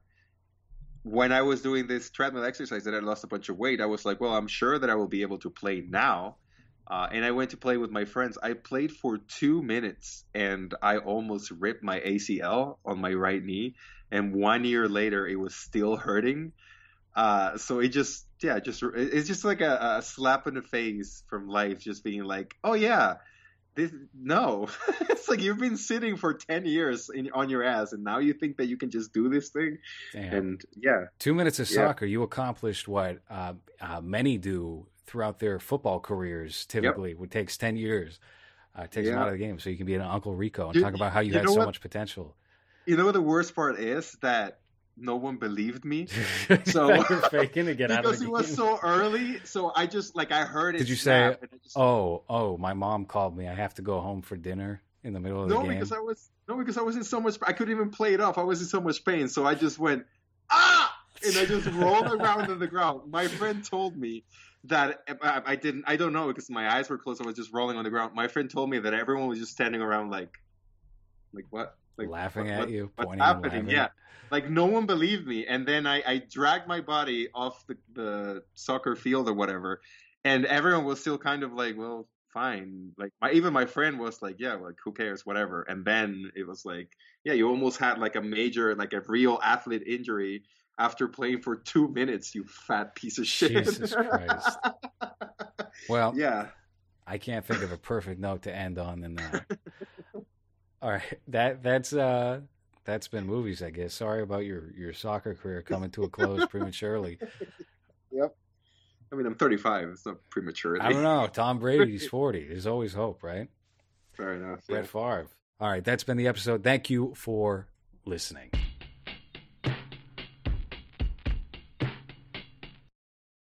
when I was doing this treadmill exercise that I lost a bunch of weight, I was like, well, I'm sure that I will be able to play now. Uh, and I went to play with my friends. I played for two minutes and I almost ripped my ACL on my right knee. And one year later, it was still hurting. Uh, so it just, yeah, just it's just like a, a slap in the face from life, just being like, oh yeah, this no it's like you've been sitting for 10 years in, on your ass and now you think that you can just do this thing Damn. and yeah two minutes of yeah. soccer you accomplished what uh, uh, many do throughout their football careers typically yep. it takes 10 years uh, it takes yeah. them out of the game so you can be an uncle rico and talk about how you, you had so what? much potential you know what the worst part is that no one believed me. So you're faking to get out because it was so early. So I just like I heard it. Did you say, just, "Oh, oh, my mom called me. I have to go home for dinner in the middle of no, the game"? No, because I was no, because I was in so much. I couldn't even play it off. I was in so much pain. So I just went ah, and I just rolled around on the ground. My friend told me that I, I didn't. I don't know because my eyes were closed. I was just rolling on the ground. My friend told me that everyone was just standing around like, like what? Like laughing what, at what, you, what's happening? Yeah, like no one believed me. And then i, I dragged my body off the, the soccer field or whatever. And everyone was still kind of like well fine. Like my even my friend was like yeah like who cares? Whatever. And then it was like yeah you almost had like a major like a real athlete injury after playing for two minutes you fat piece of shit. Jesus christ. Well yeah. I can't think of a perfect note to end on than that all right that that's uh that's been movies, I guess. Sorry about your your soccer career coming to a close prematurely. Yep. I mean, I'm 35. It's not premature. I don't know. Tom Brady's 40. There's always hope, right? Fair enough. Brett yeah. Favre. All right, that's been the episode. Thank you for listening.